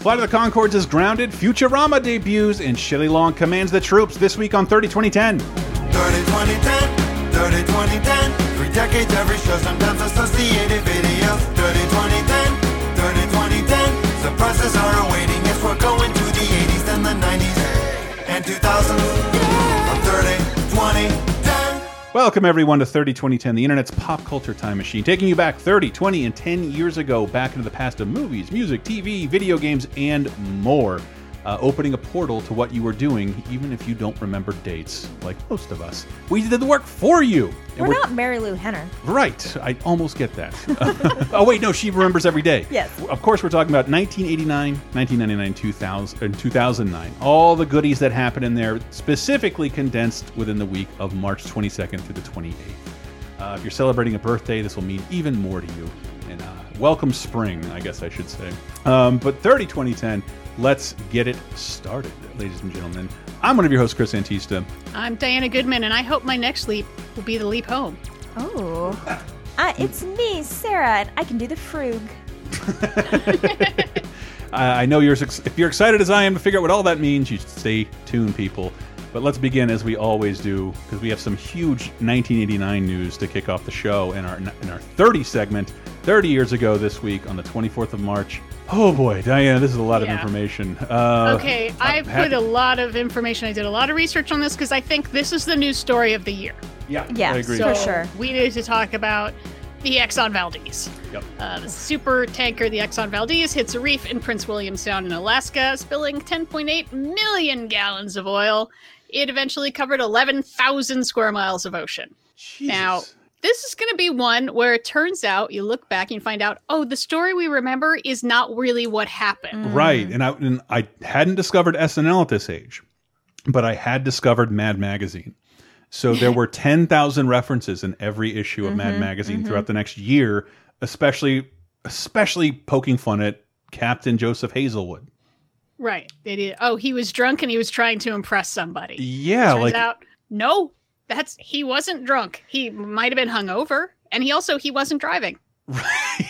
Flight of the Conchords is grounded, Futurama debuts, and Shelley Long commands the troops this week on 30 2010. 30 2010, 30 2010. Three decades, every show, sometimes associated videos. 30 2010, 30 2010. Surprises are awaiting if we're going to the 80s, then the 90s, and 2000s. On 30 2010. Welcome, everyone, to 30 2010, the internet's pop culture time machine, taking you back 30, 20, and 10 years ago, back into the past of movies, music, TV, video games, and more. Uh, opening a portal to what you were doing, even if you don't remember dates, like most of us. We did the work for you. And We're not Marilu Henner. Right. I almost get that. oh, wait, no, she remembers every day. Yes. Of course, we're talking about 1989, 1999, 2000, and 2009. All the goodies that happened in there, specifically condensed within the week of March 22nd through the 28th. Uh, if you're celebrating a birthday, this will mean even more to you. And uh, welcome spring, I guess I should say. Um, but 30 2010, let's get it started, ladies and gentlemen. I'm one of your hosts, Chris Antista. I'm Diana Goodman, and I hope my next leap will be the leap home. Oh. Uh, it's me, Sarah, and I can do the frug. I I know you're if you're excited as I am to figure out what all that means. You should stay tuned, people. But let's begin as we always do because we have some huge 1989 news to kick off the show in our in our 30 segment. 30 years ago this week on the 24th of March. Oh boy, Diana, this is a lot of information. Uh, Okay, I I've put a lot of information. I did a lot of research on this because I think this is the news story of the year. Yeah, Yeah, I agree. so- So sure. we need to talk about the Exxon Valdez. Yep. Uh, the super tanker, the Exxon Valdez, hits a reef in Prince William Sound in Alaska, spilling 10.8 million gallons of oil. It eventually covered 11,000 square miles of ocean. Now, Jesus. This is going to be one where it turns out you look back and find out, oh, the story we remember is not really what happened. Mm. Right, and I and I hadn't discovered SNL at this age, but I had discovered Mad Magazine. So there were ten thousand references in every issue of Mad mm-hmm, Magazine mm-hmm. throughout the next year, especially especially poking fun at Captain Joseph Hazelwood. Right. They did. Oh, he was drunk and he was trying to impress somebody. Yeah, Turns like out, no, that's he wasn't drunk. He might have been hungover, and he also he wasn't driving.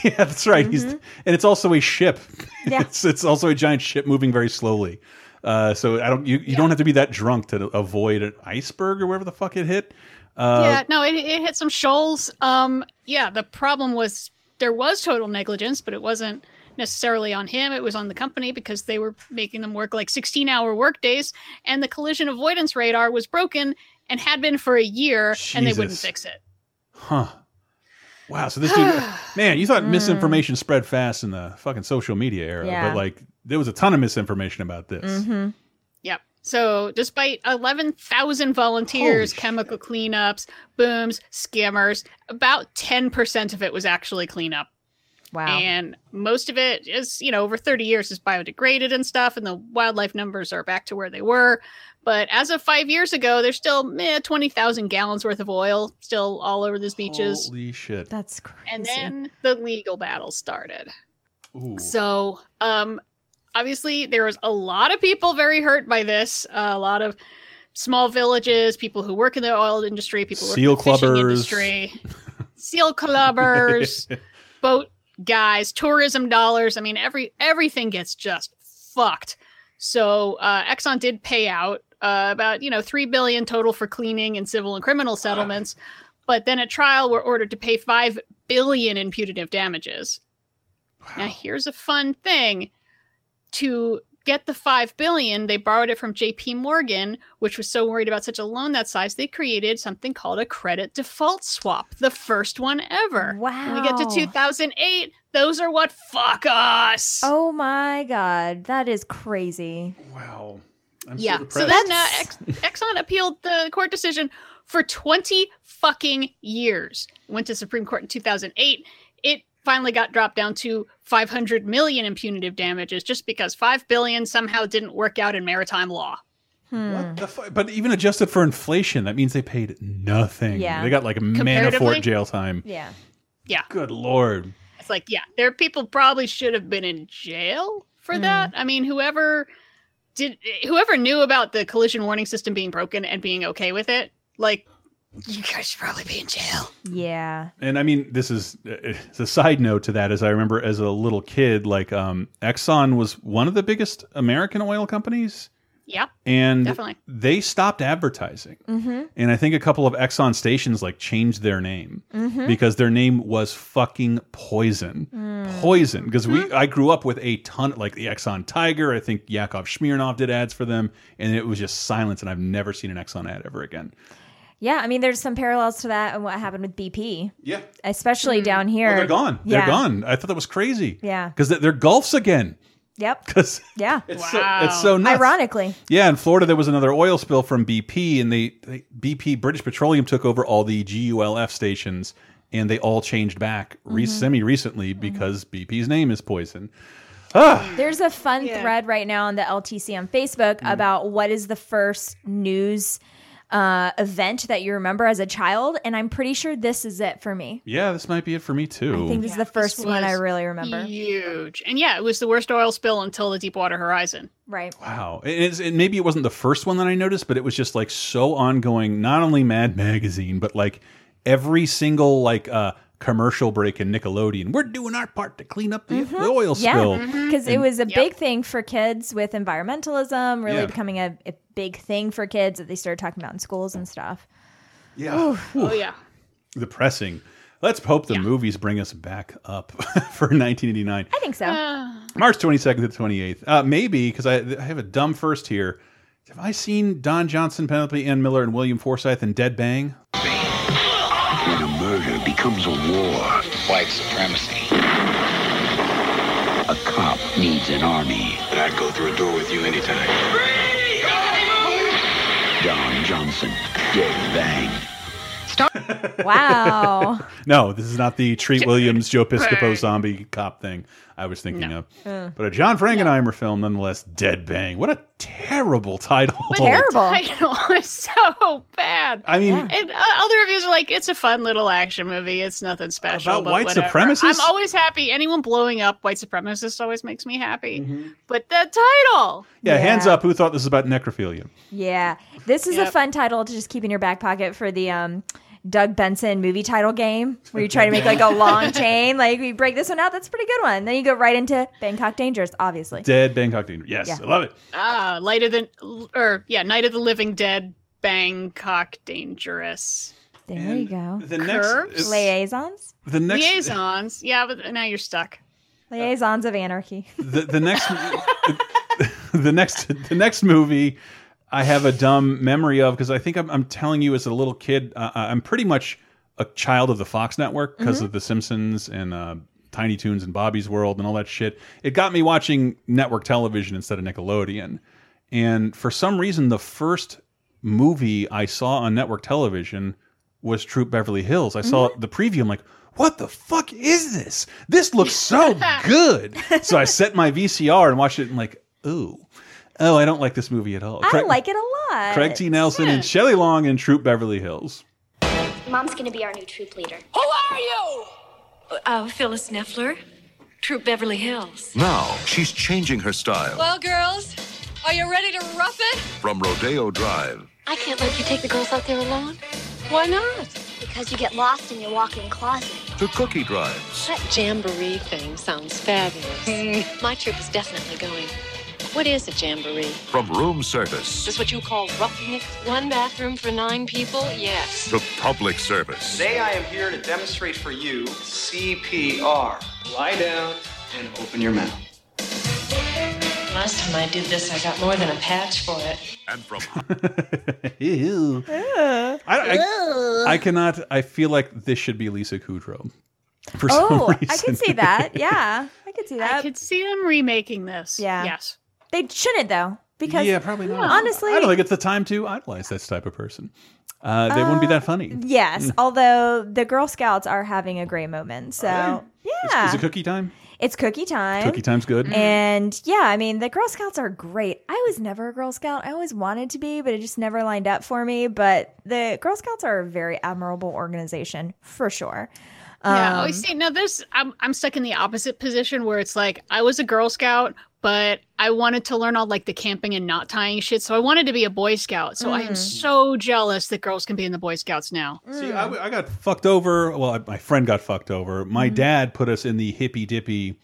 yeah, that's right. He's and it's also a ship. Yeah. it's it's also a giant ship moving very slowly. Uh, so I don't you, you don't have to be that drunk to avoid an iceberg or wherever the fuck it hit. Uh, yeah, no, it, it hit some shoals. Um, yeah, the problem was there was total negligence, but it wasn't necessarily on him. It was on the company because they were making them work like 16 hour work days, and the collision avoidance radar was broken and had been for a year, and they wouldn't fix it. Huh. Wow. So this dude, man, you thought misinformation spread fast in the fucking social media era, Yeah. but like there was a ton of misinformation about this. Mm-hmm. Yep. So, despite 11,000 volunteers, Holy chemical cleanups, booms, skimmers, about 10% of it was actually cleanup. Wow. And most of it is, you know, over 30 years is biodegraded and stuff, and the wildlife numbers are back to where they were. But as of five years ago, there's still meh, 20,000 gallons worth of oil still all over these beaches. Holy shit. That's crazy. And then the legal battle started. Ooh. So, um, obviously, there was a lot of people very hurt by this. Uh, a lot of small villages, people who work in the oil industry, people who Seal work in the fishing clubbers. industry, seal clubbers, boat guys, tourism dollars. I mean, every everything gets just fucked. So uh, Exxon did pay out uh, about you know three billion total for cleaning and civil and criminal settlements, but then at trial were ordered to pay five billion in punitive damages. Now here's a fun thing: to get the five billion, they borrowed it from J.P. Morgan, which was so worried about such a loan that size, they created something called a credit default swap, the first one ever. When we get to 2008, those are what fuck us. Oh my god, that is crazy. Wow. I'm yeah. so So, then uh, Ex- Exxon appealed the court decision for 20 fucking years. Went to Supreme Court in 2008. It finally got dropped down to 500 million in punitive damages just because 5 billion somehow didn't work out in maritime law. Hmm. What the fu- but even adjusted for inflation, that means they paid nothing. Yeah. They got like a Manafort jail time. Yeah. Yeah. Good lord. It's like, yeah, there are people probably should have been in jail for Mm. that. I mean, whoever did whoever knew about the collision warning system being broken and being okay with it, like You guys should probably be in jail. Yeah. And I mean, this is uh, it's a side note to that. As I remember, as a little kid, like um, Exxon was one of the biggest American oil companies, Yeah. and Definitely. they stopped advertising. Mm-hmm. And I think a couple of Exxon stations like changed their name mm-hmm. because their name was fucking Poison, mm. Poison. Because we, mm-hmm. I grew up with a ton, like the Exxon Tiger. I think Yakov Smirnoff did ads for them, and it was just silence. And I've never seen an Exxon ad ever again. Yeah. I mean, there's some parallels to that and what happened with BP, Yeah. especially down here. Oh, they're gone. Yeah. They're gone. I thought that was crazy. Yeah. Because they're Gulfs again. Yep. Because Yeah. it's Wow. so it's so nuts. Ironically. Yeah, in Florida there was another oil spill from BP, and they, they BP British Petroleum took over all the GULF stations, and they all changed back Mm-hmm. semi recently because BP's name is poison. Ah. There's a fun Yeah. thread right now on the LTC on Facebook Mm. about what is the first news uh, event that you remember as a child, and I'm pretty sure this is it for me. Yeah, this might be it for me too. I think this is the first one I really remember. Huge. And yeah, it was the worst oil spill until the Deepwater Horizon. Right. Wow, and, it's, and maybe it wasn't the first one that I noticed, but it was just like so ongoing. Not only Mad Magazine, but like every single like uh commercial break in Nickelodeon. We're doing our part to clean up the, the oil Mm-hmm. Yeah, spill. because it was a Yep. big thing for kids with environmentalism, really Yeah. becoming a, a big thing for kids that they started talking about in schools and stuff. Yeah, Oh yeah. depressing. Let's hope the Yeah. movies bring us back up for 1989. I think so. Uh, March 22nd to 28th. Uh, maybe, because I, I have a dumb first here. Have I seen Don Johnson, Penelope Ann Miller, and William Forsythe in Dead Bang? When a murder becomes a war, White supremacy. a cop needs an army. And I'd go through a door with you anytime. Don Johnson, Dead Bang. wow. No, this is not the Treat Williams, Joe Piscopo zombie cop thing I was thinking No. of. But a John Frankenheimer film, nonetheless, Dead Bang. What a terrible title. Terrible. title was so bad. I mean, And uh, other reviews are like, it's a fun little action movie. It's nothing special. About but white whatever. supremacists? I'm always happy. Anyone blowing up white supremacists always makes me happy. Mm-hmm. But the title. yeah, hands up. Who thought this was about necrophilia? Yeah. This is a fun title to just keep in your back pocket for the um Doug Benson movie title game where you try to make like a long chain. Like we break this one out, that's a pretty good one. Then you go right into Bangkok Dangerous, obviously. Dead Bangkok Dangerous. Yes, Yeah. I love it. Ah, lighter than, or yeah, Night of the Living Dead, Bangkok Dangerous. There you go. The Curves? next, Liaisons? the next, Liaisons. Yeah, but now you're stuck. Liaisons of Anarchy. the, the next the next the next movie I have a dumb memory of because I think I'm, I'm telling you as a little kid uh, I'm pretty much a child of the Fox network because of The Simpsons and uh, Tiny Toons and Bobby's World and all that shit. It got me watching network television instead of Nickelodeon. And for some reason, the first movie I saw on network television was Troop Beverly Hills. I saw the preview. I'm like, what the fuck is this? This looks so good. So I set my VCR and watched it and like, ooh, oh, I don't like this movie at all. Craig, I like it a lot. Craig T. Nelson and Shelley Long in Troop Beverly Hills. Mom's gonna be our new troop leader. Who are you? Uh, Phyllis Nefler, Troop Beverly Hills. Now she's changing her style Well, girls, are you ready to rough it? from Rodeo Drive I can't let you take the girls out there alone Why not? because you get lost in your walk-in closet. to Cookie Drive. That jamboree thing sounds fabulous. My troop is definitely going. What is a jamboree? From room service this is what you call roughing it? One bathroom for nine people? Yes. to public service. Today I am here to demonstrate for you CPR. Lie down and open your mouth. Last time I did this, I got more than a patch for it. And from Ew. I, I, I cannot. I feel like this should be Lisa Kudrow. For Oh, some reason. I could see that. Yeah. I could see that. I could see them remaking this. Yeah. Yes. They shouldn't though. Because yeah, probably not. honestly- I don't think it's the time to idolize this type of person. Uh, they wouldn't be that funny. Yes, although the Girl Scouts are having a great moment. So yeah, is it cookie time? it's cookie time. Cookie time's good. And yeah, I mean, the Girl Scouts are great. I was never a Girl Scout. I always wanted to be, but it just never lined up for me. But the Girl Scouts are a very admirable organization for sure. Yeah. Um, oh, see, now this, I'm, I'm stuck in the opposite position where it's like I was a Girl Scout, but I wanted to learn all like the camping and knot tying shit. So I wanted to be a Boy Scout. So I am Mm. so jealous that girls can be in the Boy Scouts now. See, I, I got fucked over. Well, I- my friend got fucked over. My Mm-hmm. dad put us in the hippy dippy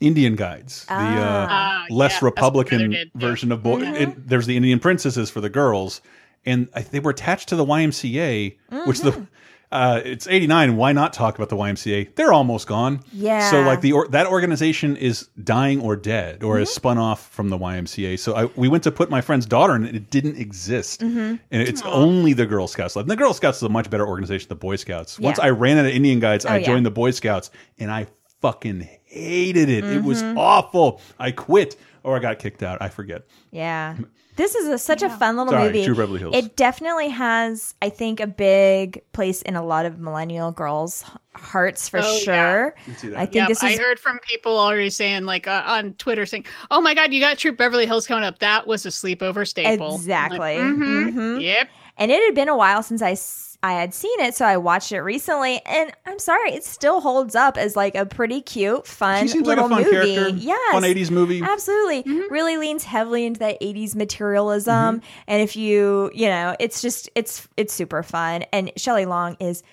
Indian guides, the uh, Ah, less yeah, that's what my brother Republican did, yeah. version of boy. Mm-hmm. It, there's the Indian princesses for the girls, and I, they were attached to the YMCA, which Mm-hmm. the. Uh, it's 89. Why not talk about the YMCA? They're almost gone. Yeah. So like the or, that organization is dying or dead or Mm-hmm. has spun off from the YMCA. So I, we went to put my friend's daughter in it. It didn't exist, Mm-hmm. and it's only the Girl Scouts left. And the Girl Scouts is a much better organization than the Boy Scouts. Once I ran out of Indian guides, I Oh, yeah. joined the Boy Scouts, and I fucking hated it. It was Mm-hmm. awful. I quit or I got kicked out. I forget. Yeah. This is a, such a fun little Sorry, movie. Troop Beverly Hills. It definitely has, I think, a big place in a lot of millennial girls' hearts for Oh, sure. see that. I think Yep, this I heard from people already saying, like uh, on Twitter, saying, "Oh my God, you got Troop Beverly Hills coming up. That was a sleepover staple." exactly. Like, mhm. Mhm. Yep. And it had been a while since I s- I had seen it, so I watched it recently, and I'm sorry, it still holds up as like a pretty cute, fun She seems like little a fun movie. character. Yes, Fun 80s movie. Absolutely, mm-hmm. really leans heavily into that 80s mm-hmm. materialism, and if you, you know, it's just it's it's super fun, and Shelley Long is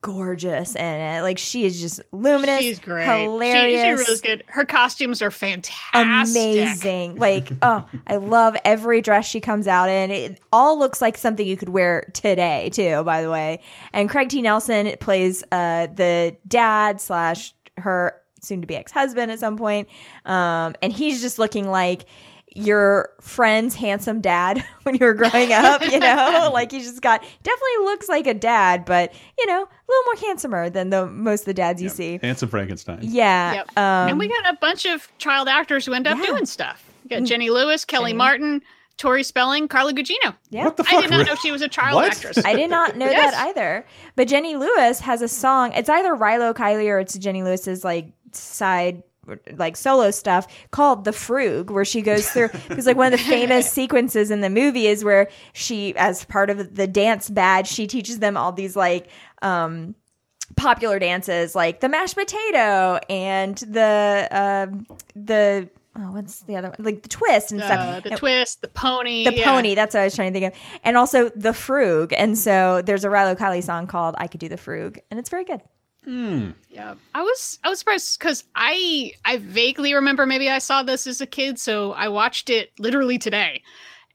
gorgeous in it. Like she is just luminous, She's great. hilarious, She, she really good. Her costumes are fantastic. amazing. Like, oh, I love every dress she comes out in. It all looks like something you could wear today, too, by the way. And Craig T. Nelson plays uh, the dad slash her soon to be ex husband at some point. Um, and he's just looking like your friend's handsome dad when you were growing up, you know? like he just got definitely looks like a dad, but you know, a little more handsomer than the most of the dads you see. Handsome Frankenstein. Yeah. Yep. Um, and we got a bunch of child actors who end up Yeah. doing stuff. We got Jenny Lewis, Kellie Martin, Tori Spelling, Carla Gugino. yeah. What the I did not know she was a child What? actress. I did not know Yes. that either. But Jenny Lewis has a song. It's either Rilo Kiley or it's Jenny Lewis's like side like solo stuff called The Frug where she goes through because like one of the famous sequences in the movie is where she as part of the dance badge she teaches them all these like um popular dances like the mashed potato and the um the oh what's the other one like the twist and Uh, stuff the And- twist, the pony. the yeah. pony. That's what I was trying to think of. And also the frug. And so there's a Rilo Kiley song called "I Could Do the Frug," and it's very good. Yeah, I was I was surprised because I I vaguely remember maybe I saw this as a kid, so I watched it literally today,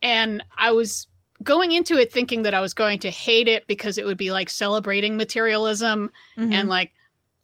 and I was going into it thinking that I was going to hate it because it would be like celebrating materialism Mm-hmm. and like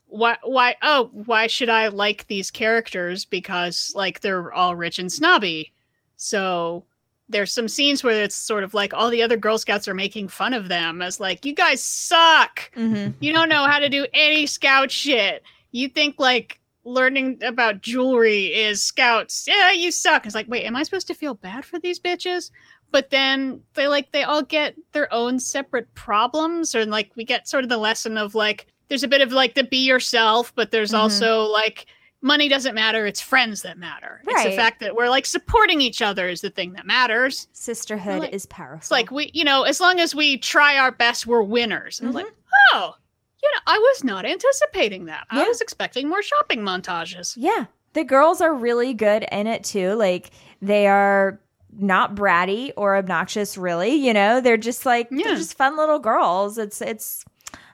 why why oh why should I like these characters because like they're all rich and snobby, so there's some scenes where it's sort of like all the other Girl Scouts are making fun of them as like you guys suck Mm-hmm. you don't know how to do any scout shit. You think like learning about jewelry is scouts. Yeah, you suck. It's like, wait, am I supposed to feel bad for these bitches? But then they like they all get their own separate problems, or like we get sort of the lesson of like there's a bit of like the be yourself, but there's Mhm. also like money doesn't matter, it's friends that matter. It's the fact that we're like supporting each other is the thing that matters. Sisterhood Like- is powerful. It's like we, you know, as long as we try our best, we're winners. And I'm like, mm-hmm. oh, you know, I was not anticipating that. I was expecting more shopping montages. yeah, the girls are really good in it too. Like they are not bratty or obnoxious. Really, you know, they're just like Yeah. they're just fun little girls. It's it's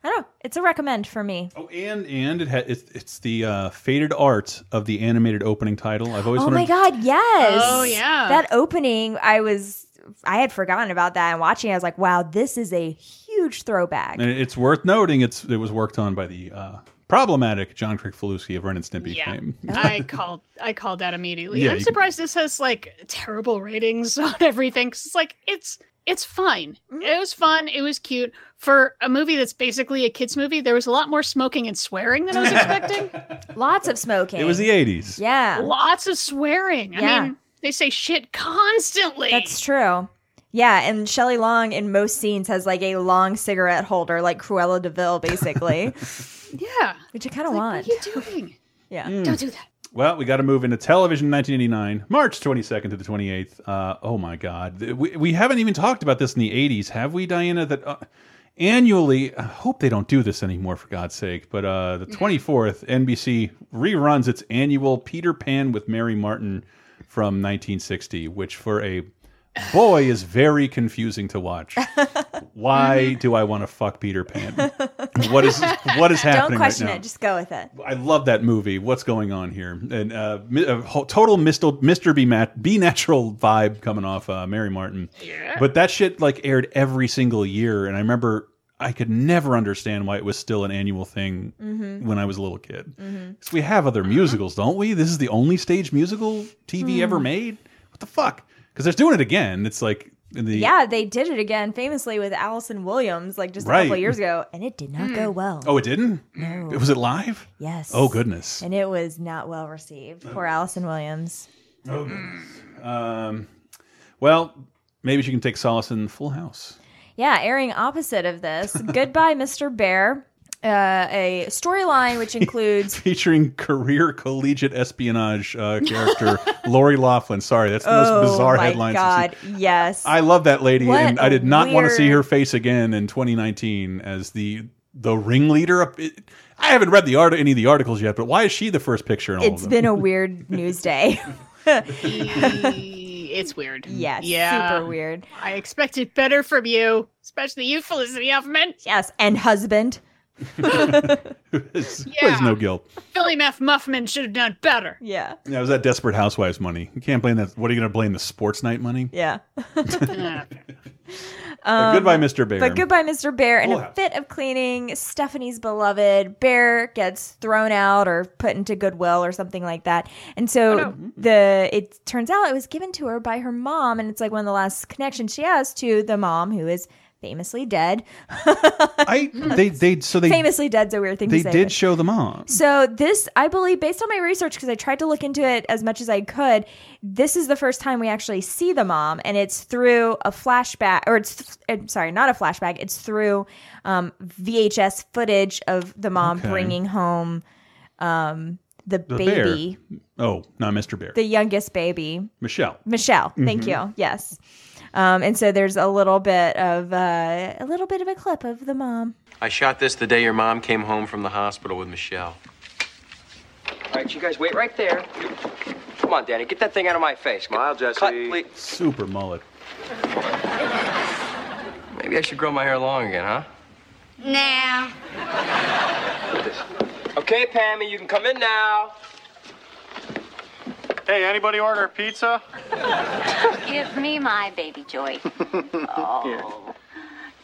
I don't know. It's a recommend for me. Oh, and and it ha it's, it's the uh, faded art of the animated opening title. I've always Oh wondered. my god, yes. Oh, yeah. That opening, I was I had forgotten about that and watching it, I was like, wow, this is a huge throwback. And it's worth noting it's it was worked on by the uh, problematic John Kricfalusi of Ren and Stimpy Yeah. fame. I called I called that immediately. Yeah, I'm you- surprised this has like terrible ratings on everything. 'cause it's like it's it's fine. Mm-hmm. It was fun. It was cute. For a movie that's basically a kids movie, there was a lot more smoking and swearing than I was expecting. Lots of smoking. It was the '80s. Yeah. Lots of swearing. I mean, they say shit constantly. That's true. Yeah, and Shelley Long in most scenes has like a long cigarette holder, like Cruella de Vil, basically, yeah. which I kind of Like, want. what are you doing? Yeah. Don't do that. Well, we got to move into television 1989, March 22nd to the 28th. Uh, oh my God. We, we haven't even talked about this in the 80s, have we, Diana? That uh, annually, I hope they don't do this anymore, for God's sake, but uh, the 24th, NBC reruns its annual Peter Pan with Mary Martin from 1960, which for a boy is very confusing to watch. Why do I want to fuck Peter Pan? What is what is happening Don't question right now? it. Just go with it. I love that movie. What's going on here? And uh, a total Mr. Mr. B, Mat B natural vibe coming off uh, Mary Martin. Yeah. But that shit like aired every single year, and I remember I could never understand why it was still an annual thing Mhm. when I was a little kid. Mhm. 'Cause we have other musicals, don't we? This is the only stage musical TV ever Hmm. made. What the fuck? Because they're doing it again. It's like in the Yeah, they did it again famously with Allison Williams like just a Right. couple years ago, and it did not go well. Oh, it didn't. No. Was it live? Yes. Oh goodness. And it was not well received. Poor Allison Williams. Oh goodness. Um, well, maybe she can take solace in Full House. Yeah, airing opposite of this. Goodbye, Mr. Bear. Uh, a storyline which includes featuring career collegiate espionage uh, character Lori Loughlin. Sorry, that's the most oh bizarre my headlines. I've God, yes. I love that lady, What and I did not want to see her face again in 2019 as the the ringleader. Of, it, I haven't read the art any of the articles yet, but why is she the first picture in all It's of them? been a weird news day. it's weird. Yes, Yeah. super weird. I expected better from you, especially you, Felicity Huffman. Yes, and husband. It's- There's no guilt. Philly Meth Muffman should have done better. Yeah. Yeah, it was that Desperate Housewives money. You can't blame that. What are you going to blame the sports night money? Yeah. But goodbye, Mr. Bear. Um, But goodbye, Mr. Bear. In Full a house. fit of cleaning, Stephanie's beloved Bear gets thrown out or put into Goodwill or something like that. And so the it turns out it was given to her by her mom, and it's like one of the last connections she has to the mom who is famously dead. I they they so they famously dead's a weird thing they to say. did but- show the mom. So this, I believe, based on my research, because I tried to look into it as much as I could, this is the first time we actually see the mom, and it's through a flashback, or it's I'm sorry, not a flashback. It's through um, VHS footage of the mom Okay. bringing home um, the, The baby, bear. Oh, not Mr. Bear. the youngest baby, Michelle. Michelle. Thank Mhm. you. Yes. Um, and so there's a little bit of uh, a little bit of a clip of the mom. I shot this the day your mom came home from the hospital with Michelle. All right, you guys wait right there. Come on, Danny, get that thing out of my face. Smile, Jesse. Cut, please. Super mullet. Maybe I should grow my hair long again, huh? Nah. Okay, Pammy, you can come in now. Hey, anybody order pizza? Give me my baby joy. Oh.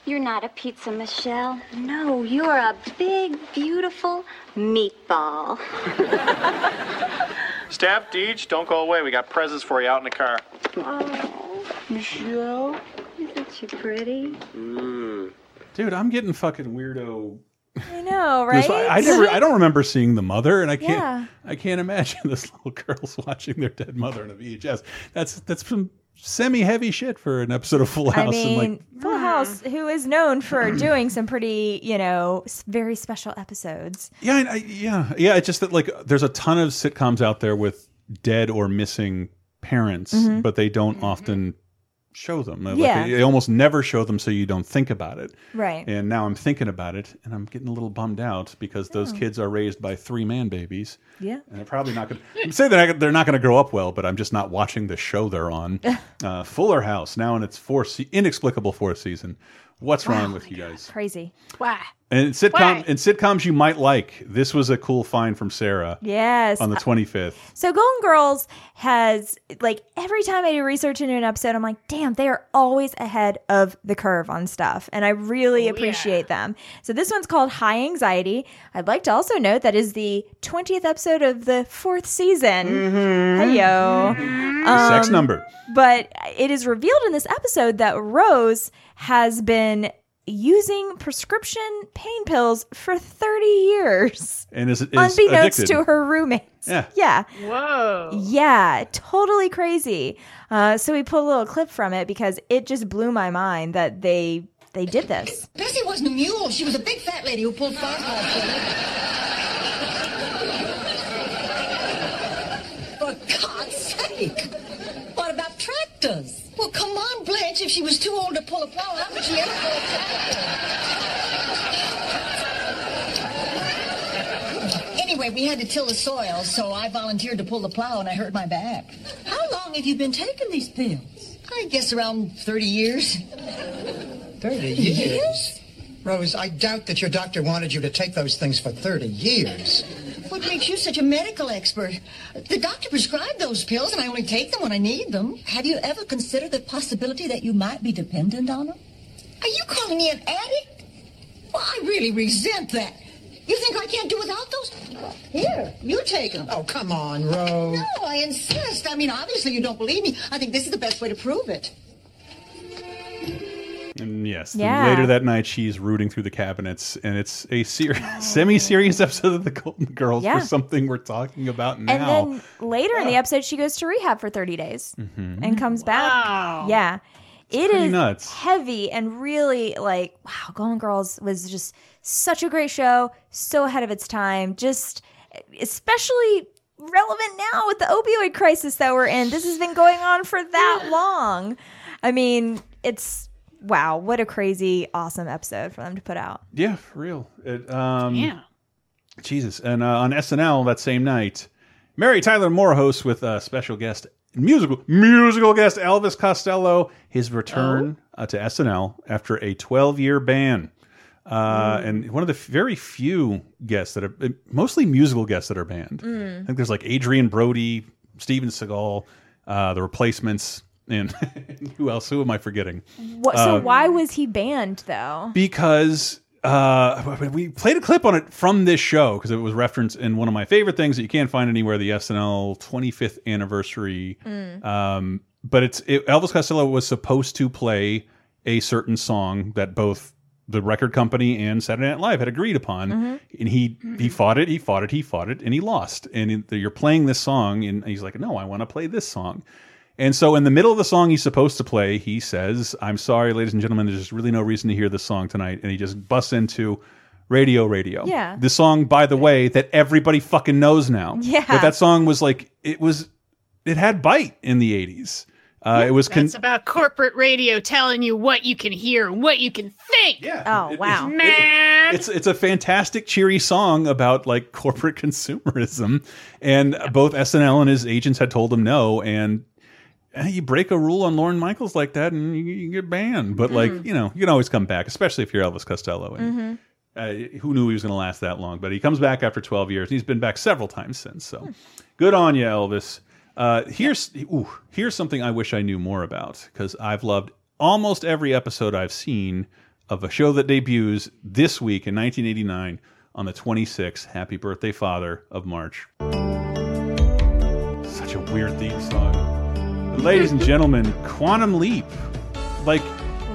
You're not a pizza, Michelle. No, you're a big, beautiful meatball. Stab, Deej, don't go away. We got presents for you out in the car. Oh, Michelle. Isn't she pretty? Mm. Dude, I'm getting fucking weirdo. I know, right? I never. I don't remember seeing the mother, and I can't. Yeah. I can't imagine this little girl's watching their dead mother in a VHS. That's that's some semi-heavy shit for an episode of Full House. I and like, mean, Full House, who is known for doing some pretty, you know, very special episodes. yeah, I, I- yeah, yeah. It's just that like there's a ton of sitcoms out there with dead or missing parents, Mhm. but they don't often show them. Like, Yeah. they, they almost never show them, so you don't think about it. Right. And now I'm thinking about it, and I'm getting a little bummed out because those Oh. kids are raised by three man babies. Yeah. And they're probably not going to. I'm saying they're not, they're not going to grow up well, but I'm just not watching the show they're on. uh, Fuller House now in its fourth, se inexplicable fourth season. What's wrong with you guys? Crazy. Why? And sitcom Why? and sitcoms you might like. This was a cool find from Sarah. Yes. On the 25th. So Golden Girls has like every time I do research into an episode, I'm like, damn, they are always ahead of the curve on stuff. And I really appreciate them. So this one's called High Anxiety. I'd like to also note that is the 20th episode of the fourth season. Heyo. Sex Um, number. But it is revealed in this episode that Rose has been using prescription pain pills for 30 years. And is, is Unbeknownst addicted. to her roommates. Yeah. Yeah. Whoa. Yeah, totally crazy. Uh, so we put a little clip from it because it just blew my mind that they they did this. Bessie wasn't a mule. She was a big fat lady who pulled fast For God's sake! What about tractors? Well, come on, Blanche. If she was too old to pull a plow, how could she ever pull a tractor? Anyway, Anyway, we had to till the soil, so I volunteered to pull the plow and I hurt my back. How long have you been taking these pills? I guess around 30 years. 30 years? Rose, I doubt that your doctor wanted you to take those things for 30 years. What makes you such a medical expert? The doctor prescribed those pills and I only take them when I need them. Have you ever considered the possibility that you might be dependent on them? Are you calling me an addict? Well, I really resent that. You think I can't do without those? Here, you take them. Oh, come on, Rose. No, I insist. I mean, obviously you don't believe me. I think this is the best way to prove it. And yes, Yeah. later that night, she's rooting through the cabinets, and it's a ser semi-serious episode of the Golden Girls Yeah. for something we're talking about now. And then later in the episode, she goes to rehab for 30 days Mhm. and comes back. Yeah. it's pretty is nuts. heavy and really like, wow, Golden Girls was just such a great show, so ahead of its time. Just especially relevant now with the opioid crisis that we're in. This has been going on for that long. I mean, it's wow, what a crazy, awesome episode for them to put out. Yeah, for real. It, um, Yeah. Jesus. And uh, on SNL that same night, Mary Tyler Moore hosts with a special guest, musical musical guest Elvis Costello, his return uh, to SNL after a 12 year ban. Uh, And one of the very few guests that are mostly musical guests that are banned. Mm. I think there's like Adrien Brody, Steven Seagal, uh, the replacements, and who else? Who am I forgetting? What, so Uh, why was he banned though? because uh, we played a clip on it from this show because it was referenced in one of my favorite things that you can't find anywhere the SNL 25th anniversary. Mm. Um, but it's it, Elvis Costello was supposed to play a certain song that both the record company and Saturday Night Live had agreed upon, Mm-hmm. and he he fought it, he fought it, he fought it, and he lost. And it- you're playing this song, and he's like, "No, I want to play this song." And so, in the middle of the song he's supposed to play, he says, "I'm sorry, ladies and gentlemen. There's just really no reason to hear this song tonight." And he just busts into "Radio, Radio." Yeah. the song, by the way, that everybody fucking knows now. Yeah. but that song was like it was, it had bite in the '80s. Uh, it was con- It's about corporate radio telling you what you can hear and what you can think. Yeah. Oh wow. Man. it's it's a fantastic cheery song about like corporate consumerism and both SNL and his agents had told him no and you break a rule on Lorne Michaels like that and you, you get banned but like Mm. you know you can always come back especially if you're Elvis Costello and Mhm. uh, who knew he was going to last that long but he comes back after 12 years and he's been back several times since so good on you Elvis uh, here's ooh, here's something I wish I knew more about because I've loved almost every episode I've seen of a show that debuts this week in 1989 on the 26th. Happy birthday, Father of March. Such a weird theme song. Ladies and gentlemen, Quantum Leap. Like,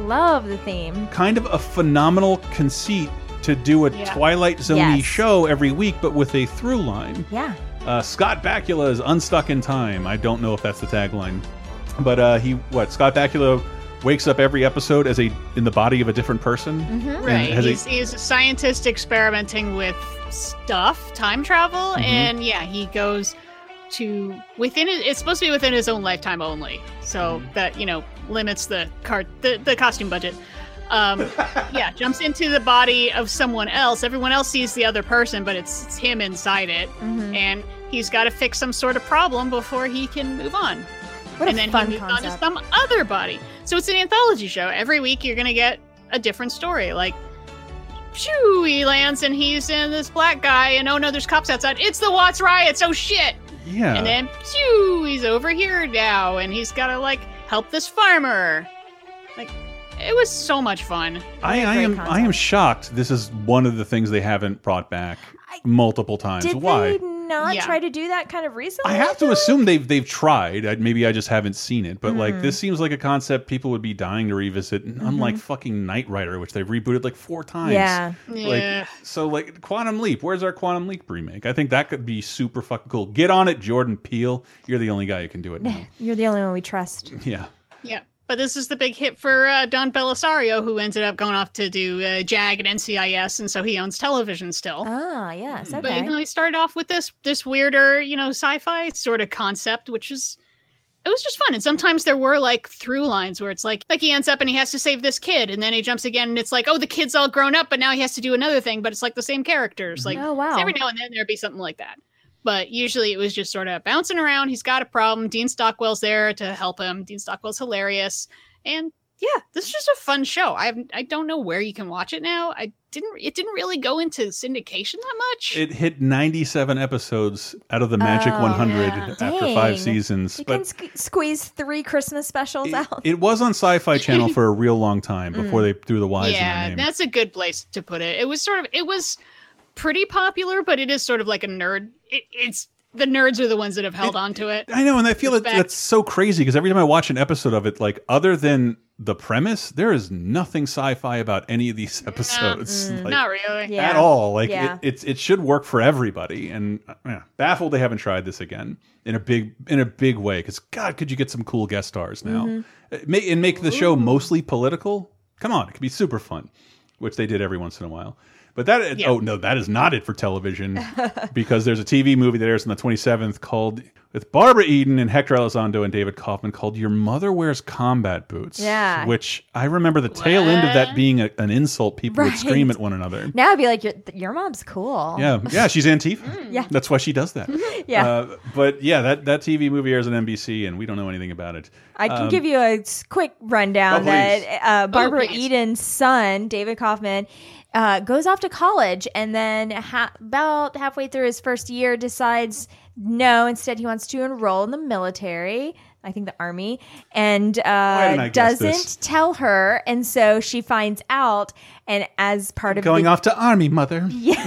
Love the theme. kind of a phenomenal conceit to do a Yeah. Twilight Zone Yes. show every week, but with a through line. Yeah. Uh, Scott Bakula is unstuck in time. I don't know if that's the tagline, but uh, he what Scott Bakula wakes up every episode as a in the body of a different person. Mm-hmm. Right. has a- He's, he's a scientist experimenting with stuff, time travel, Mhm. and yeah, he goes to within it. It's supposed to be within his own lifetime only, so Mm-hmm. that you know limits the cart the, the costume budget. Um, yeah, jumps into the body of someone else. Everyone else sees the other person, but it's, it's him inside it, Mm-hmm. and he's got to fix some sort of problem before he can move on. What and then he moves on to some other body. So it's an anthology show. Every week you're gonna get a different story. Like, shoo, he lands and he's in this black guy, and oh no, there's cops outside. It's the Watts riots. Oh shit! Yeah. And then, shoo, he's over here now, and he's gotta like help this farmer. Like, it was so much fun. I, I am I am shocked. This is one of the things they haven't brought back multiple times. Why? They not try to do that kind of recently? I have to assume they've they've tried. I, maybe I just haven't seen it, but like Mhm. this seems like a concept people would be dying to revisit. Unlike Mhm. fucking Knight Rider, which they've rebooted like four times. Yeah. Like Yeah. so, like Quantum Leap. Where's our Quantum Leap remake? I think that could be super fucking cool. Get on it, Jordan Peele. You're the only guy who can do it now. You're the only one we trust. yeah. Yeah. But this is the big hit for uh, Don Bellisario, who ended up going off to do uh, JAG and NCIS, and so he owns television still. Ah, yes. But you know, he started off with this this weirder, you know, sci-fi sort of concept, which is it was just fun. And sometimes there were like through lines where it's like like he ends up and he has to save this kid, and then he jumps again, and it's like oh the kid's all grown up, but now he has to do another thing, but it's like the same characters. Like Oh, wow. every now and then there'd be something like that. But usually it was just sort of bouncing around. He's got a problem. Dean Stockwell's there to help him. Dean Stockwell's hilarious. And yeah, this is just a fun show. I I don't know where you can watch it now. I didn't it didn't really go into syndication that much. It hit 97 episodes out of the magic Oh, 100 yeah. after Dang. five seasons. You but can sque- squeeze three Christmas specials out. it was on Sci-Fi Channel for a real long time before Mm. they threw the Y's in yeah, their name. that's a good place to put it. It was sort of it was pretty popular, but it is sort of like a nerd. It, it's the nerds are the ones that have held on to it. I know, and I feel that that's so crazy because every time I watch an episode of it, like other than the premise, there is nothing sci-fi about any of these episodes. Mm, like, not really. at all. Like Yeah. it, it's it should work for everybody. And uh, yeah, baffled they haven't tried this again in a big in a big way. Because God, could you get some cool guest stars now Mhm. Uh, and make the show mostly political? Come on, it could be super fun, which they did every once in a while. But that oh no, that is not it for television because there's a TV movie that airs on the 27th called with Barbara Eden and Hector Elizondo and David Kaufman called Your Mother Wears Combat Boots. Yeah. Which I remember the tail end of that being a, an insult people would scream at one another. Now I'd be like, your, your mom's cool. Yeah, yeah, she's Antifa. Mm. Yeah. that's why she does that. Yeah. uh, but yeah, that that TV movie airs on NBC, and we don't know anything about it. I can Um, give you a quick rundown Oh, that uh, Barbara please. Eden's son, David Kaufman, uh, goes off to college and then ha- about halfway through his first year decides no, instead he wants to enroll in the military. I think the army, and uh, doesn't tell her, and so she finds out, and as part of going the, off to army, mother. yeah.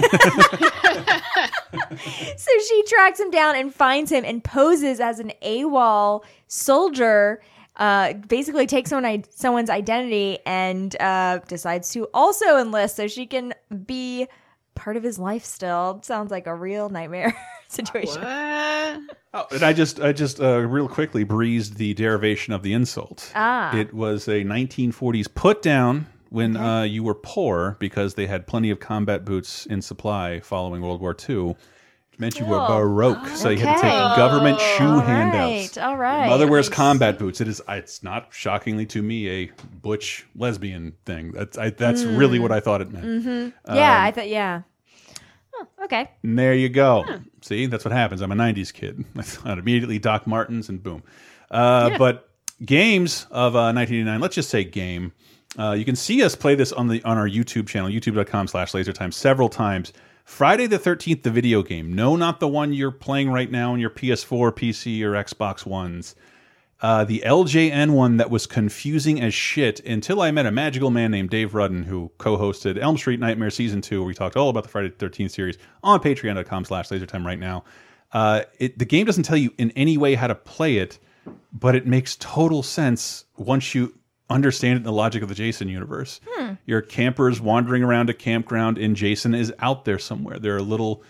so she tracks him down and finds him and poses as an AWOL soldier. Uh, basically takes someone someone's identity and uh, decides to also enlist so she can be part of his life still. Sounds like a real nightmare situation. Oh, and I just, I just uh, real quickly breezed the derivation of the insult. Ah. It was a 1940s put down when uh, you were poor because they had plenty of combat boots in supply following World War II. Meant you were baroque, so you had to take government shoe All handouts. all right. Mother wears combat boots. It is. It's not shockingly to me a butch lesbian thing. That's I, that's really what I thought it meant. hmm Yeah, Um, I thought. Yeah. Oh, okay. and there you go. See, that's what happens. I'm a '90s kid. I thought immediately Doc Martens and boom. Uh, Yeah. But games of uh, 1989. Let's just say game. Uh, you can see us play this on the on our YouTube channel, youtube.com/slash LaserTime, several times. Friday the 13th, the video game. No, not the one you're playing right now on your PS4, PC, or Xbox Ones. Uh, the LJN one that was confusing as shit until I met a magical man named Dave Rudden who co-hosted Elm Street Nightmare Season 2 where we talked all about the Friday the 13th series on patreon.com slash lasertime right now. Uh, it, the game doesn't tell you in any way how to play it, but it makes total sense once you understand it in the logic of the Jason universe. Hmm. Your campers wandering around a campground and Jason is out there somewhere. There are little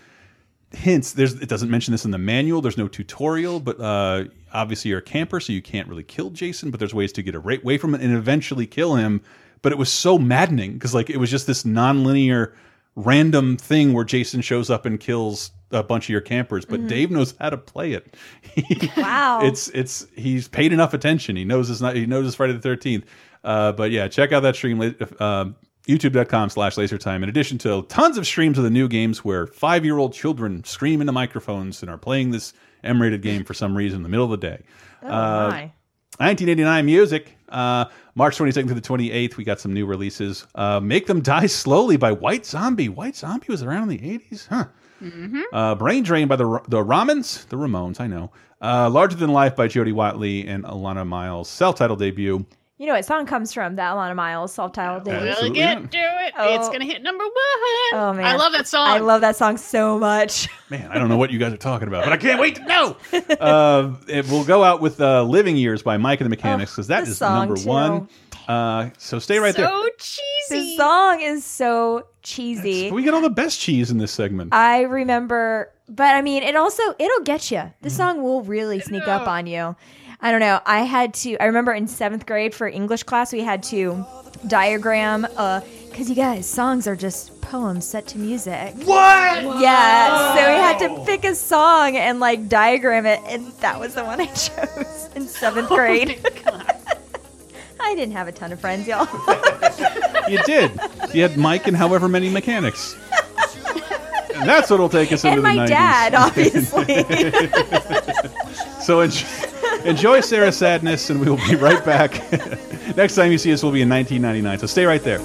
hints. There's it doesn't mention this in the manual. There's no tutorial, but uh, obviously you're a camper, so you can't really kill Jason. But there's ways to get away away from it and eventually kill him. But it was so maddening because like it was just this non-linear, random thing where Jason shows up and kills a bunch of your campers. But Mhm. Dave knows how to play it. Wow. it's it's he's paid enough attention. He knows it's not. He knows it's Friday the Thirteenth. Uh, but yeah, check out that stream. Uh, YouTube.com slash lasertime. In addition to tons of streams of the new games where five year old children scream into microphones and are playing this M rated game for some reason in the middle of the day. Oh, Uh, my. 1989 music. Uh, March 22nd to the 28th, we got some new releases. Uh, Make Them Die Slowly by White Zombie. White Zombie was around in the 80s? Huh. Uh, Brain Drain by the the Ramens, the Ramones, I know. Uh, Larger Than Life by Jody Watley and Alannah Myles, self-titled debut. You know what song comes from that Alannah Myles self-titled debut? Really Absolutely get not. to it. It's gonna hit number one. Oh man, I love that song. I love that song so much. Man, I don't know what you guys are talking about, but I can't wait to know. uh, it will go out with uh, Living Years by Mike and the Mechanics because that this is song, number too. one. Uh, so stay right there. so cheesy. The song is so cheesy. We get all the best cheese in this segment. I remember, but I mean, it also it'll get you. The Mm-hmm. song will really sneak up on you. I don't know. I had to. I remember in seventh grade for English class, we had to diagram. Uh, because you guys, songs are just poems set to music. What? Yeah. So we had to pick a song and like diagram it, and that was the one I chose. in seventh grade. I didn't have a ton of friends, y'all. You did. You had Mike and however many mechanics. And that's what'll take us into and the my 90s. dad, obviously. So enjoy, enjoy Sarah's sadness, and we will be right back. Next time you see us will be in 1999. So stay right there.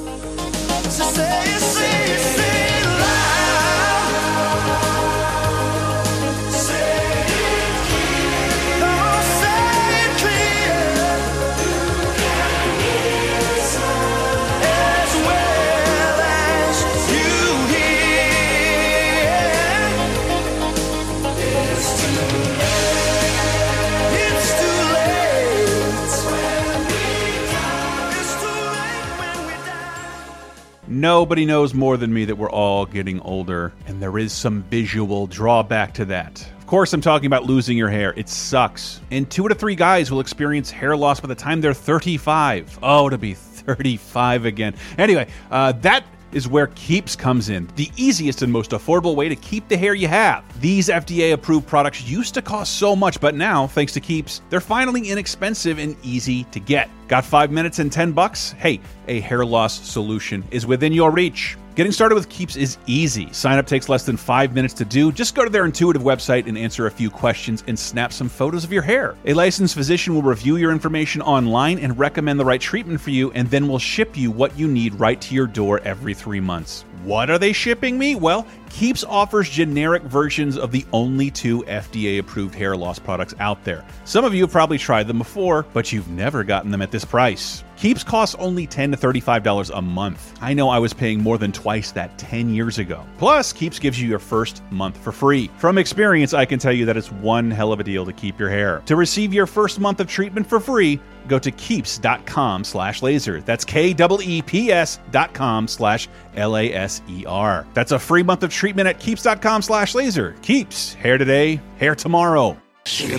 Nobody knows more than me that we're all getting older, and there is some visual drawback to that. Of course, I'm talking about losing your hair. It sucks. And two out of three guys will experience hair loss by the time they're 35. Oh, to be 35 again. Anyway, uh, that is where Keeps comes in, the easiest and most affordable way to keep the hair you have. These FDA approved products used to cost so much, but now, thanks to Keeps, they're finally inexpensive and easy to get. Got five minutes and 10 bucks? Hey, a hair loss solution is within your reach. Getting started with Keeps is easy. Sign up takes less than five minutes to do. Just go to their intuitive website and answer a few questions and snap some photos of your hair. A licensed physician will review your information online and recommend the right treatment for you, and then will ship you what you need right to your door every three months. What are they shipping me? Well, Keeps offers generic versions of the only two FDA approved hair loss products out there. Some of you have probably tried them before, but you've never gotten them at this price. Keeps costs only 10 to $35 a month. I know I was paying more than twice that 10 years ago. Plus, Keeps gives you your first month for free. From experience, I can tell you that it's one hell of a deal to keep your hair. To receive your first month of treatment for free, go to keeps.com slash laser. That's K-E-E-P-S dot com slash L-A-S-E-R. That's a free month of treatment at keeps.com slash laser. Keeps. Hair today, hair tomorrow.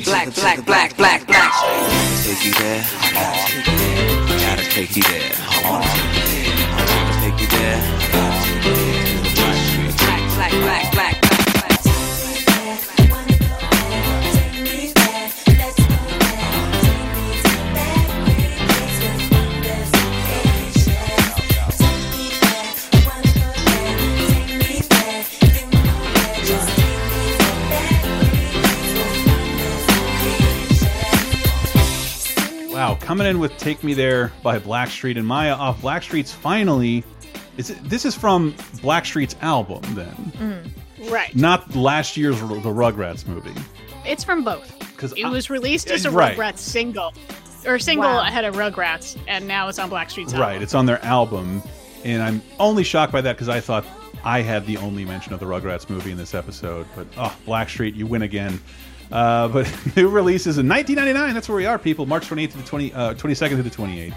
Black, black, black, black, black. Take you there. Gotta take you there. Gotta take you there. Black, black, black, black. Coming in with "Take Me There" by Blackstreet and Mýa off Blackstreet's finally. Is it, this is from Blackstreet's album then, mm. Right. not last year's the Rugrats movie. It's from both. Because it I- was released as a Right. Rugrats single, or single Wow. ahead of Rugrats, and now it's on Blackstreet's album. Right, it's on their album, and I'm only shocked by that because I thought I had the only mention of the Rugrats movie in this episode. But oh, Blackstreet, you win again. Uh, but new releases in 1999. That's where we are, people. March 28th to the 20, uh, 22nd to the 28th.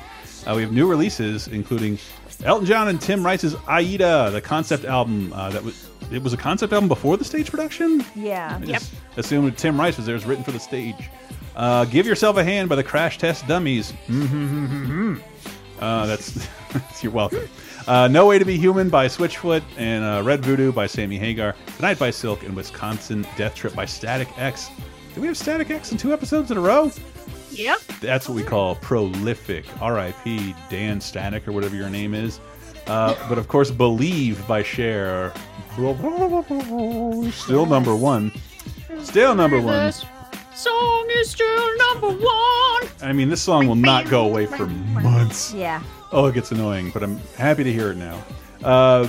Uh, we have new releases, including Elton John and Tim Rice's Aida, the concept album. Uh, that was it was a concept album before the stage production. Yeah. I just assumed Tim Rice was there. It was written for the stage. Uh, Give Yourself a Hand by the Crash Test Dummies. uh, that's, you're welcome. Uh, no Way to Be Human by Switchfoot and uh, Red Voodoo by Sammy Hagar. Tonight by Silk and Wisconsin Death Trip by Static X. Do we have Static X in two episodes in a row? Yep. That's what we call prolific. R.I.P. Dan Static or whatever your name is. Uh, but of course, Believe by Cher. Still number one. Still number one. Song is still number one. I mean, this song will not go away for months. Yeah. Oh, it gets annoying, but I'm happy to hear it now. Uh,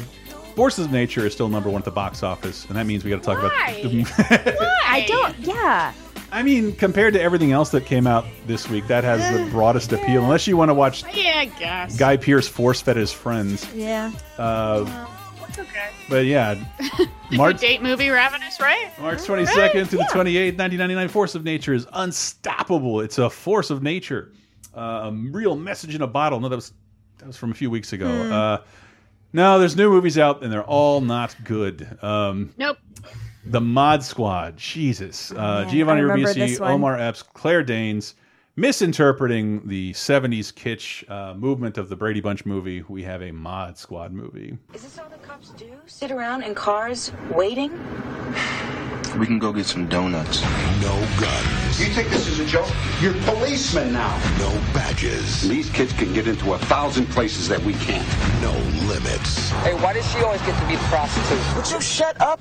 Forces of Nature is still number one at the box office, and that means we got to talk about. Why? I don't. Yeah. I mean, compared to everything else that came out this week, that has the broadest appeal. Unless you want to watch Yeah, I guess. Guy Pearce force fed his friends. Yeah. Uh, It's okay. but yeah, March March date movie Ravenous, right? March 22nd to the 28th, 1999. Force of Nature is unstoppable. It's a force of nature, uh, a real message in a bottle. No, that was that was from a few weeks ago. Hmm. Uh, no, there's new movies out, and they're all not good. Um, Nope. the Mod Squad, Jesus, uh, Yeah, Giovanni Ribisi. Omar Epps, Claire Danes, misinterpreting the 70s kitsch uh, movement of the Brady Bunch movie, we have a Mod Squad movie. Is this all the cops do? Sit around in cars waiting? We can go get some donuts. No guns. You think this is a joke? You're policemen now. No badges. These kids can get into a thousand places that we can't. No limits. Hey, why does she always get to be the prostitute? Would you shut up?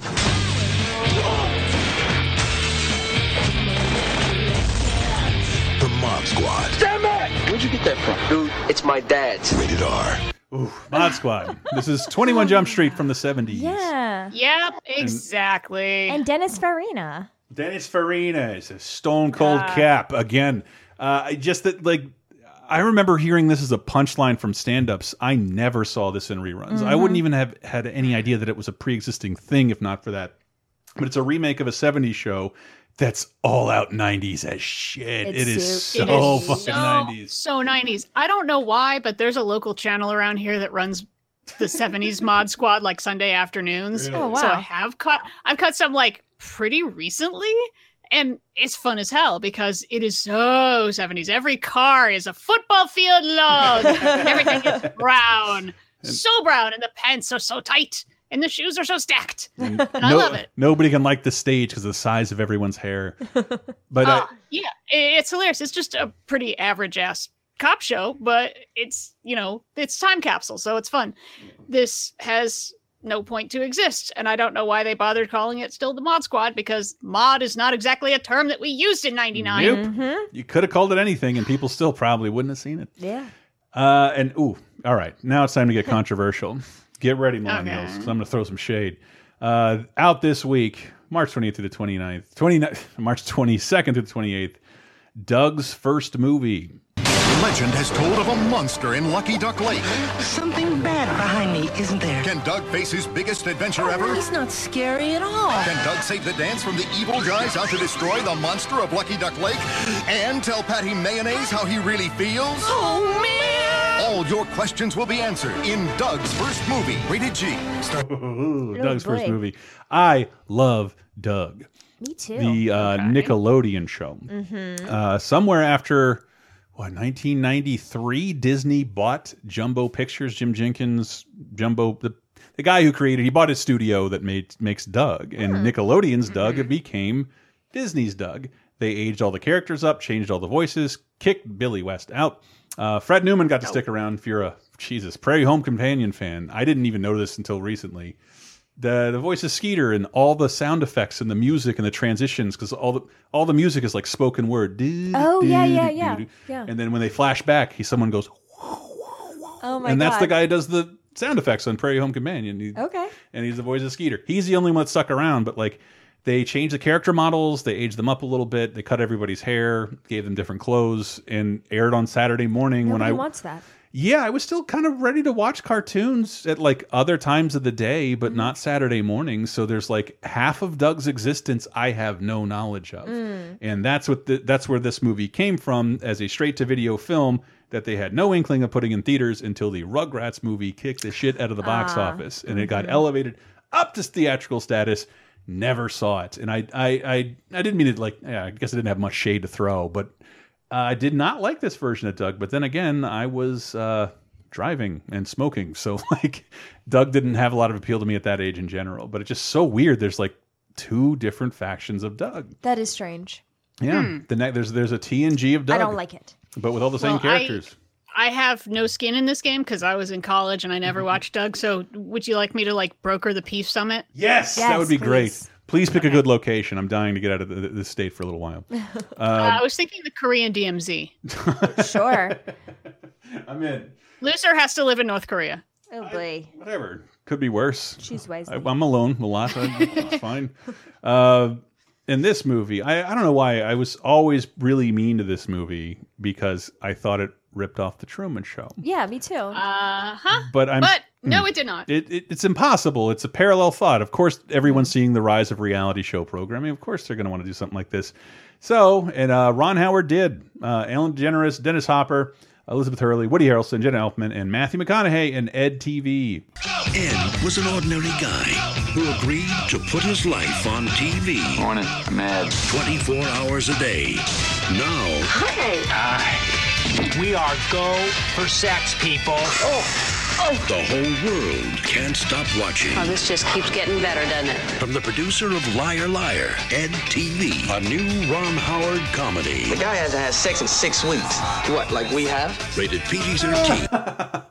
The Mod Squad. Damn it! Where'd you get that from? Dude, it's my dad's. Rated R. Ooh, Mod Squad. this is 21 Jump Street from the 70s. Yeah. Yep, exactly. And Dennis Farina. Dennis Farina is a stone cold Ah. cap again. Uh, I just that like I remember hearing this as a punchline from stand-ups. I never saw this in reruns. I Mhm. wouldn't even have had any idea that it was a pre-existing thing if not for that. But it's a remake of a 70s show that's all out 90s as shit. It's it is so- so, it is fucking so, 90s. So 90s. I don't know why, but there's a local channel around here that runs the 70s mod squad like Sunday afternoons. Really? Oh, So I have caught I've caught some like pretty recently and it's fun as hell because it is so 70s. Every car is a football field long. Everything is brown. So brown and the pants are so tight and the shoes are so stacked. And I No- love it. Nobody can like the stage because of the size of everyone's hair. But uh, Uh, yeah, it's hilarious. It's just a pretty average ass cop show, but it's you know it's time capsule, so it's fun. This has no point to exist, and I don't know why they bothered calling it still the Mod Squad because mod is not exactly a term that we used in '99. Nope. Mm-hmm. You could have called it anything, and people still probably wouldn't have seen it. Yeah. Uh, and ooh, all right, now it's time to get controversial. Get ready, millennials, 'cause I'm going to throw some shade. Uh, out this week, March 28th through the 29th, 29th, March 22nd through the 28th, Doug's first movie. Legend has told of a monster in Lucky Duck Lake. Something bad behind me, isn't there? Can Doug face his biggest adventure ever? He's not scary at all. Can Doug save the dance from the evil guys out to destroy the monster of Lucky Duck Lake? And tell Patty Mayonnaise how he really feels? Oh, man! All your questions will be answered in Doug's first movie, rated G. Ooh, Doug's first movie. I love Doug. Me too. The uh, Nickelodeon show. Mhm. Uh, somewhere after what 1993, Disney bought Jumbo Pictures. Jim Jenkins, Jumbo, the the guy who created, he bought a studio that made makes Doug, and Nickelodeon's Doug became Disney's Doug. They aged all the characters up, changed all the voices, kicked Billy West out. Uh, Fred Newman got to stick around. If you're a Jesus Prairie Home Companion fan, I didn't even know this until recently the the voice of Skeeter and all the sound effects and the music and the transitions because all the all the music is like spoken word. Do, Oh, do, yeah, yeah, do, yeah, do. yeah. And then when they flash back, he someone goes, Oh my god. and that's god. the guy who does the sound effects on Prairie Home Companion. He- Okay. and he's the voice of Skeeter. He's the only one that stuck around, but like they changed the character models, they aged them up a little bit, they cut everybody's hair, gave them different clothes, and aired on Saturday morning when I wants that. yeah, I was still kind of ready to watch cartoons at like other times of the day, Mm-hmm. but not Saturday morning. So there's like half of Doug's existence I have no knowledge of, Mm. and that's what the, that's where this movie came from as a straight to video film that they had no inkling of putting in theaters until the Rugrats movie kicked the shit out of the box Ah, office, and it got mhm. elevated up to theatrical status. Never saw it, and I I I, I didn't mean it like. Yeah, I guess I didn't have much shade to throw, but uh, I did not like this version of Doug, but then again, I was uh, driving and smoking, so like Doug didn't have a lot of appeal to me at that age in general. But it's just so weird. There's like two different factions of Doug. That is strange. Yeah, Hmm. the ne there's there's a T and G of Doug. I don't like it. but with all the same Well, I- characters. I have no skin in this game because I was in college and I Mm-hmm. never watched Doug. So, would you like me to like broker the Peace Summit? Yes, that would be great. Please pick a good location. I'm dying to get out of the, this state for a little while. Uh, Uh, I was thinking the Korean DMZ. Sure. I'm in. Loser has to live in North Korea. Oh boy. Whatever. Could be worse. Choose wisely. I, I'm alone a lot. I- It's fine. Uh, in this movie, I, I don't know why I was always really mean to this movie because I thought it ripped off the Truman Show. Yeah, me too. Uh huh. But I'm. But no, Mm. it did not. It, it, it's impossible. It's a parallel thought. Of course, everyone's seeing the rise of reality show programming. Of course, they're going to want to do something like this. So, and uh, Ron Howard did. Uh, Ellen DeGeneres, Dennis Hopper, Elizabeth Hurley, Woody Harrelson, Jenna Elfman, and Matthew McConaughey and Ed TV. Ed was an ordinary guy who agreed to put his life on TV. Morning. Mad. 24 hours a day. Now, Hey. Hi. We are go for sex, people. Oh! oh. The whole world can't stop watching. Oh, this just keeps getting better, doesn't it? From the producer of Liar Liar, Ed TV, a new Ron Howard comedy. The guy hasn't had sex in six weeks. What, like we have? Rated PG 13.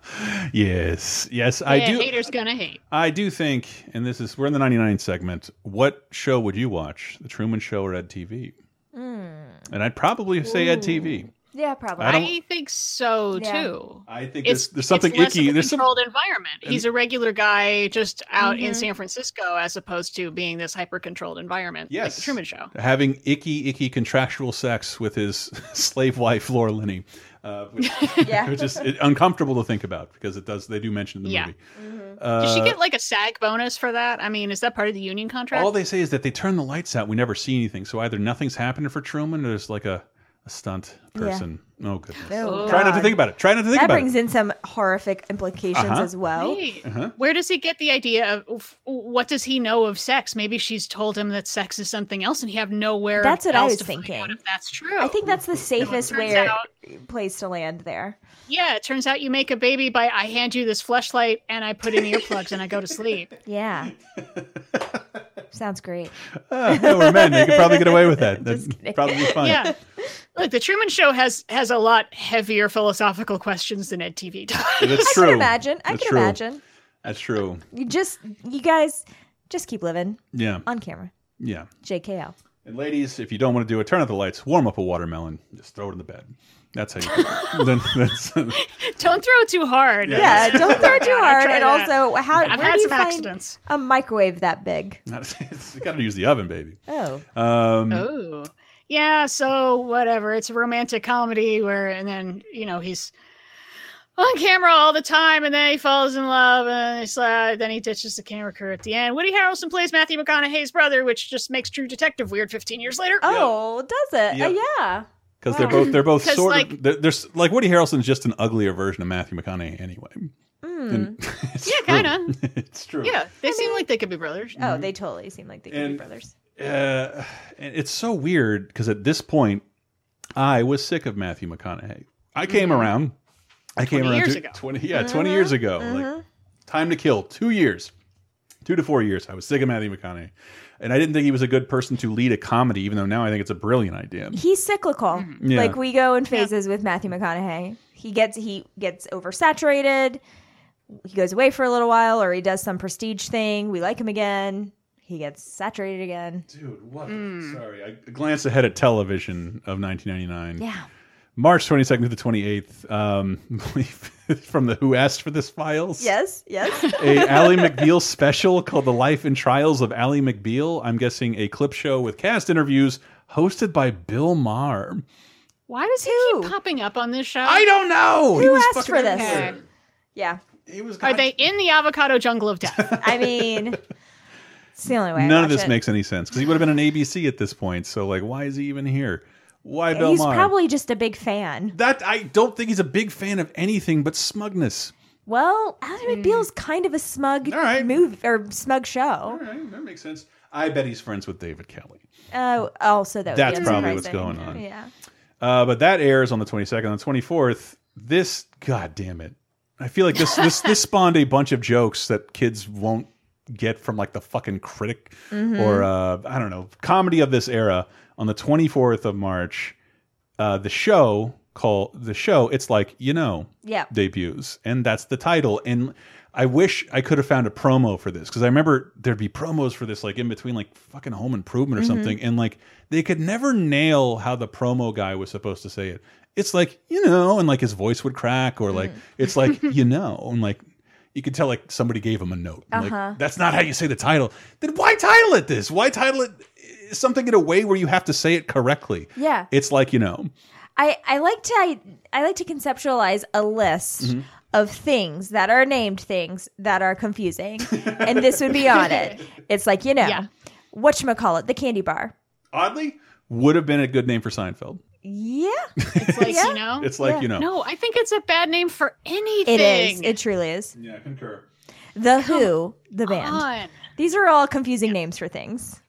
Yes, yes, I yeah, do. haters gonna hate. I do think, and this is we're in the '99 segment. What show would you watch? The Truman Show or Ed TV? Hmm. And I'd probably say Ed TV. Yeah, probably. I I, think so Yeah. too. I think It's, there's, there's something it's less icky. Of a There's some controlled environment. He's a regular guy just out in Mhm. San Francisco, as opposed to being this hyper controlled environment, like Yes. the Truman Show. having icky, icky contractual sex with his slave wife Laura Linney, uh, which, Yeah. which is uncomfortable to think about because it does. They do mention in the Yeah. movie. Mm-hmm. Uh, Did she get like a SAG bonus for that? I mean, is that part of the union contract? all they say is that they turn the lights out. We never see anything. So either nothing's happening for Truman, or there's like a, a stunt Yeah. person. Oh goodness! Oh, Try not to think about it. Try not to think that about it. That brings in some horrific implications Uh-huh. as well. Wait, Uh-huh. Where does he get the idea of what does he know of sex? Maybe she's told him that sex is something else, and he have nowhere. That's what I was thinking. if that's true. I think that's the safest way out- place to land there. Yeah, it turns out you make a baby by I hand you this fleshlight and I put in earplugs and I go to sleep. Yeah. Sounds great. Ah, yeah, we're men. You could probably get away with that. That'd probably be fine. Yeah. Look, the Truman Show has has a lot heavier philosophical questions than Ed TV does. That's I true. can imagine. I That's can true. imagine. That's true. You just, you guys, just keep living Yeah. on camera. Yeah. JKL. And ladies, if you don't want to do it, turn out the lights, warm up a watermelon, just throw it in the bed. That's how you. do it. then that's Don't throw it too hard. Yeah, don't throw too hard. And that. also, how I've where had do you some find accidents. a microwave that big? you got to use the oven, baby. Oh, Um, Oh. Yeah, so whatever. It's a romantic comedy where and then, you know, he's on camera all the time and then he falls in love and it's, uh, then he ditches the camera crew at the end. Woody Harrelson plays Matthew McConaughey's brother, which just makes True Detective weird 15 years later. oh, does it? Yep. Uh, yeah. Because they're both they're both sort like- of they're, they're like Woody Harrelson's just an uglier version of Matthew McConaughey anyway. Hmm. And it's Yeah, kind of. it's true. Yeah, they seem like they could be brothers. Oh, mm-hmm. they totally seem like they could be brothers. Uh, and it's so weird because at this point, I was sick of Matthew McConaughey. I came mm-hmm. around. I came around years to- ago. twenty yeah mm-hmm. twenty years ago. Like time to kill two years, two to four years. I was sick of Matthew McConaughey, and I didn't think he was a good person to lead a comedy. Even though now I think it's a brilliant idea. He's cyclical. Mm-hmm. Yeah. Like we go in phases with Matthew McConaughey. He gets he gets oversaturated. He goes away for a little while, or he does some prestige thing. We like him again. He gets saturated again. Dude, what? Mm. Sorry, I glanced ahead at television of 1999. Yeah. March 22nd to the 28th. Um, from the Who Asked for This Files. Yes. Yes. a Ally McBeal special called The Life and Trials of Ally McBeal. I'm guessing a clip show with cast interviews hosted by Bill Maher. Why does he keep popping up on this show? I don't know. Who he was asked for this? everywhere. Yeah. He was Are they in the avocado jungle of death? I mean, it's the only way. I None of this it. makes any sense because he would have been an ABC at this point. So like, why is he even here? Why Bill He's Maher? probably just a big fan. that I don't think he's a big fan of anything but smugness. Well, Ally McBeal's kind of a smug movie or smug show. All right, that makes sense. I bet he's friends with David Kelley. Oh, also that that's probably what's going on. Yeah. Uh, but that airs on the 22nd. On the 24th, this, god damn it. I feel like this this this spawned a bunch of jokes that kids won't get from like the fucking critic Mhm. or uh, I don't know comedy of this era. On the 24th of March, uh, the show called the show. It's like you know Yeah. debuts, and that's the title. And I wish I could have found a promo for this because I remember there'd be promos for this like in between like fucking Home Improvement or Mhm. something, and like they could never nail how the promo guy was supposed to say it. It's like you know, and like his voice would crack, or like it's like you know, and like you could tell like somebody gave him a note. Uh-huh. Like that's not how you say the title. Then why title it this? Why title it something in a way where you have to say it correctly? Yeah. It's like you know. I, I like to I, I like to conceptualize a list Mhm. of things that are named things that are confusing, and this would be on it. It's like you know, Yeah. whatchamacallit, the candy bar. Oddly, would have been a good name for Seinfeld. Yeah, It's like, you know? It's like, you know. No, I think it's a bad name for anything. it is. It truly is. Yeah, I concur. The Who, the band. on. These are all confusing names for things.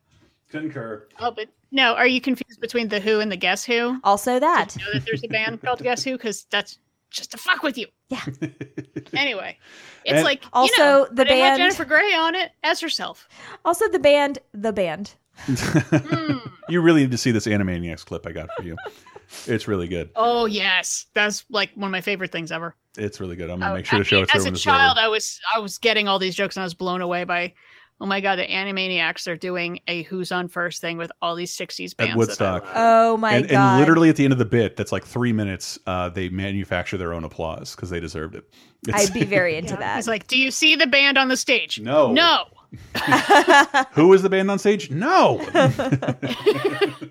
Concur. Oh, but no, are you confused between the Who and the Guess Who? Also that. Did you know that there's a band called Guess Who? Because that's just to fuck with you. Yeah. anyway, it's And- like Also, you know, the but it had band- Jennifer Grey on it as herself. Also the band, the band. Hmm. You really need to see this Animaniacs clip I got for you. It's really good. Oh yes, that's like one of my favorite things ever. It's really good. I'm gonna Oh, make sure to show mean, it to her As a child. I was I was getting all these jokes and I was blown away by. Oh my god, the Animaniacs are doing a Who's on First thing with all these '60s bands. At Woodstock. That I love. Oh my and, god. and literally at the end of the bit, that's like three minutes. Uh, they manufacture their own applause because they deserved it. It's- I'd be very into that. It's like, do you see the band on the stage? No. No. Who is the band on stage? No.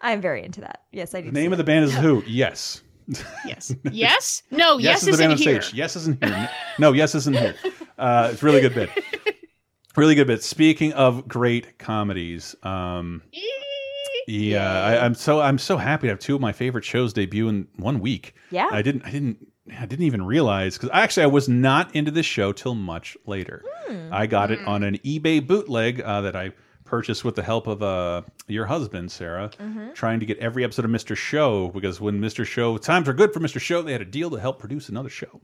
I'm very into that. Yes, I do. the name of the band is Who. Yes. Yes. Yes. No. yes, Yes, is the band on here. stage. Yes isn't here. No, yes isn't here. Uh, it's a really good bit. Really good bit. Speaking of great comedies, um, yeah, I, I'm so I'm so happy to have two of my favorite shows debut in one week. Yeah. I didn't I didn't I didn't even realize because actually I was not into this show till much later. Hmm. I got it on an eBay bootleg uh, that I purchased with the help of uh, your husband, Sarah, Mhm. trying to get every episode of Mr. Show because when Mr. Show times were good for Mr. Show, they had a deal to help produce another show.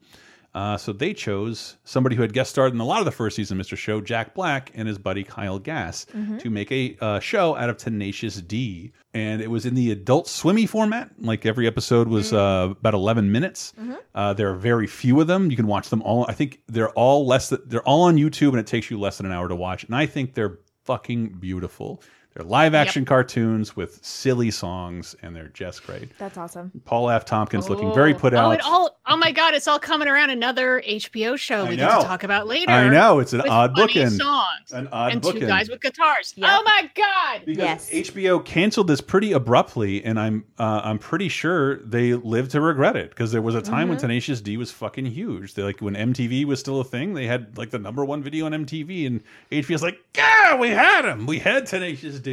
Uh, so they chose somebody who had guest starred in a lot of the first season of Mr. Show, Jack Black, and his buddy Kyle Gass, Mhm. to make a uh, show out of Tenacious D. And it was in the adult swimmy format. Like every episode was uh, about 11 minutes. Uh, there are very few of them. You can watch them all. I think they're all less. They're all on YouTube, and it takes you less than an hour to watch. And I think they're fucking beautiful. They're live action cartoons with silly songs, and they're just great. That's awesome. Paul F. Tompkins looking very put oh, out. it all. Oh my god, it's all coming around. Another HBO show we get to talk about later. I know, it's an with odd funny bookend. Songs An odd and bookend. two guys with guitars. Oh my god. Because HBO canceled this pretty abruptly, and I'm uh, I'm pretty sure they live to regret it because there was a time when Mhm. Tenacious D was fucking huge. They like when MTV was still a thing, they had like the number one video on MTV, and HBO's like, yeah, we had him, we had Tenacious D.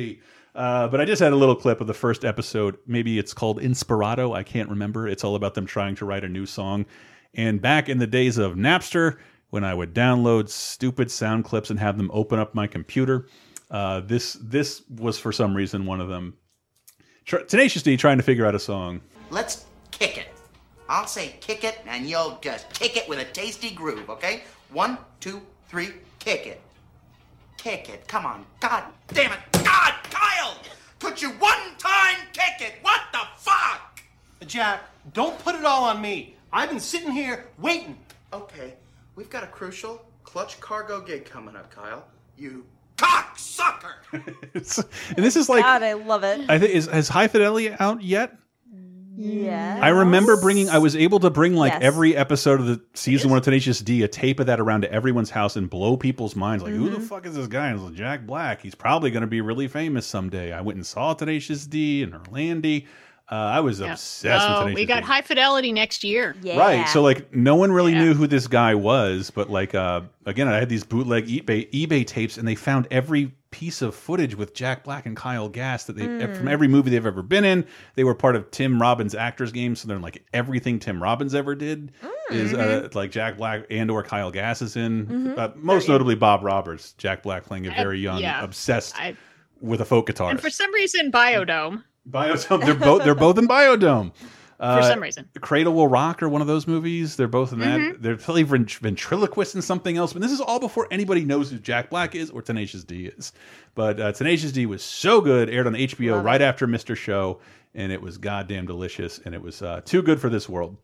Uh, but I just had a little clip of the first episode. Maybe it's called Inspirado. I can't remember. It's all about them trying to write a new song. And back in the days of Napster, when I would download stupid sound clips and have them open up my computer, uh, this this was for some reason one of them. Tr Tenacious D trying to figure out a song. Let's kick it. I'll say kick it, and you'll just kick it with a tasty groove, okay? One, two, three, kick it. Kick it. Come on. God damn it. God, Kyle! Could you one time kick it? What the fuck? Jack, don't put it all on me. I've been sitting here waiting. Okay, we've got a crucial clutch cargo gig coming up, Kyle. You cocksucker! And this is like God, I love it. I think is has High Fidelity out yet? Yeah. I remember bringing. I was able to bring like Yes. every episode of the season one of Tenacious D, a tape of that around to everyone's house and blow people's minds. Like, who the Mhm. fuck is this guy? And it was like, Jack Black. He's probably going to be really famous someday. I went and saw Tenacious D and Orlando. Uh, I was obsessed with Oh, Tenacious we got D. high fidelity next year. Right. So like no one really knew who this guy was, but like uh again I had these bootleg eBay eBay tapes and they found every piece of footage with Jack Black and Kyle Gass that they Mm. from every movie they've ever been in. They were part of Tim Robbins Actors' Gang, so they're like everything Tim Robbins ever did is uh, like Jack Black and or Kyle Gass is in. Mhm. Uh, most notably Bob Roberts, Jack Black playing a very young, yeah. obsessed I- with a folk guitar. And for some reason, Biodome. Biodome. They're both they're both in Biodome. Uh, For some reason. Cradle Will Rock or one of those movies. They're both in that. Mhm. They're probably vent- ventriloquist and something else. But this is all before anybody knows who Jack Black is or Tenacious D is. But uh, Tenacious D was so good. Aired on HBO Love right after Mr. Show, and it was goddamn delicious. And it was uh, too good for this world.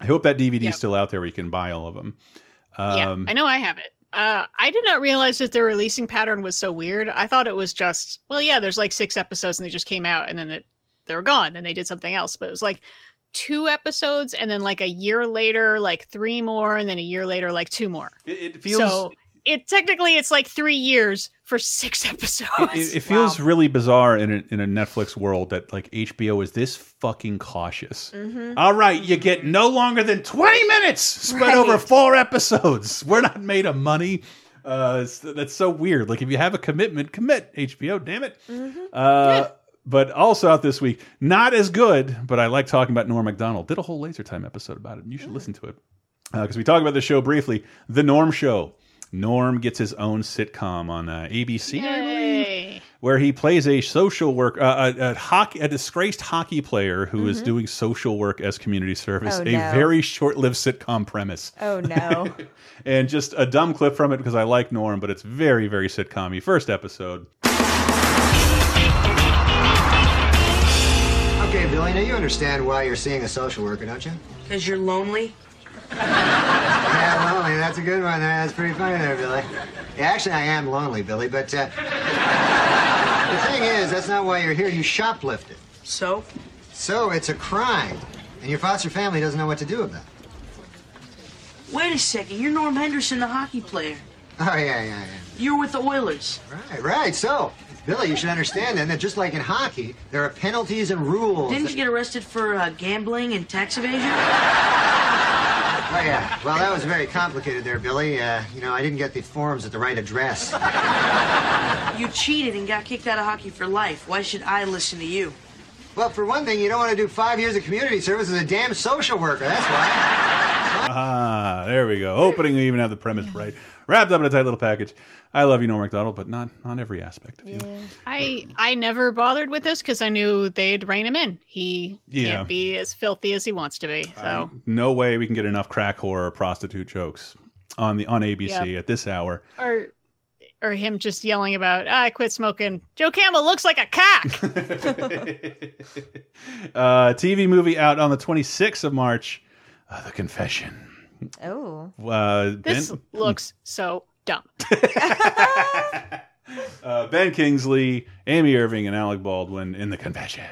I hope that DVD is still out there where you can buy all of them. yeah, Um, I know I have it. Uh, I did not realize that their releasing pattern was so weird. I thought it was just, well, yeah, there's like six episodes and they just came out and then it, they were gone and they did something else. But it was like two episodes and then like a year later, like three more, and then a year later, like two more. It, it feels so. It technically it's like three years for six episodes. it, it feels really bizarre in a, in a Netflix world that like HBO is this fucking cautious. Mhm. All right, you get no longer than 20 minutes spread Right. over four episodes. We're not made of money. Uh, that's so weird. Like if you have a commitment, commit. HBO, damn it. Mm-hmm. Uh, But also out this week, not as good. But I like talking about Norm Macdonald. Did a whole Laser Time episode about it. And you should listen to it because we talked about the show briefly. The Norm Show. Norm gets his own sitcom on uh, ABC, I believe, where he plays a social work, uh, a, a hockey, a disgraced hockey player who is doing social work as community service. Oh, a no. very short-lived sitcom premise. Oh no. and just a dumb clip from it because I like Norm, but it's very, very sitcom-y. First episode. Billy, you understand why you're seeing a social worker, don't you? Because you're lonely? Yeah, lonely. That's a good one. That's pretty funny there, Billy. Yeah, actually, I am lonely, Billy, but uh, the thing is, that's not why you're here. You shoplifted. So? So it's a crime, and your foster family doesn't know what to do about it. Wait a second. You're Norm Henderson, the hockey player. Oh, yeah, yeah, yeah. You're with the Oilers. Right, right. So, Billy, you should understand then that just like in hockey, there are penalties and rules. Didn't that- you get arrested for uh, gambling and tax evasion? Oh, yeah. Well, that was very complicated there, Billy. Uh, you know, I didn't get the forms at the right address. You cheated and got kicked out of hockey for life. Why should I listen to you? Well, for one thing, you don't want to do five years of community service as a damn social worker. That's why. Ah, there we go. Opening, we even have the premise right. Wrapped up in a tight little package. I love you, Norm MacDonald, but not not every aspect of you. I I never bothered with this because I knew they'd rein him in. He Yeah. can't be as filthy as he wants to be. So No way we can get enough crack horror prostitute jokes on the on ABC Yep. at this hour. or or him just yelling about "Ah, I quit smoking. Joe Camel looks like a cock. Uh, TV movie out on the 26th of March. Uh, the Confession. Oh. Uh, this ben, looks so dumb. uh, ben Kingsley, Amy Irving, and Alec Baldwin in The Confession.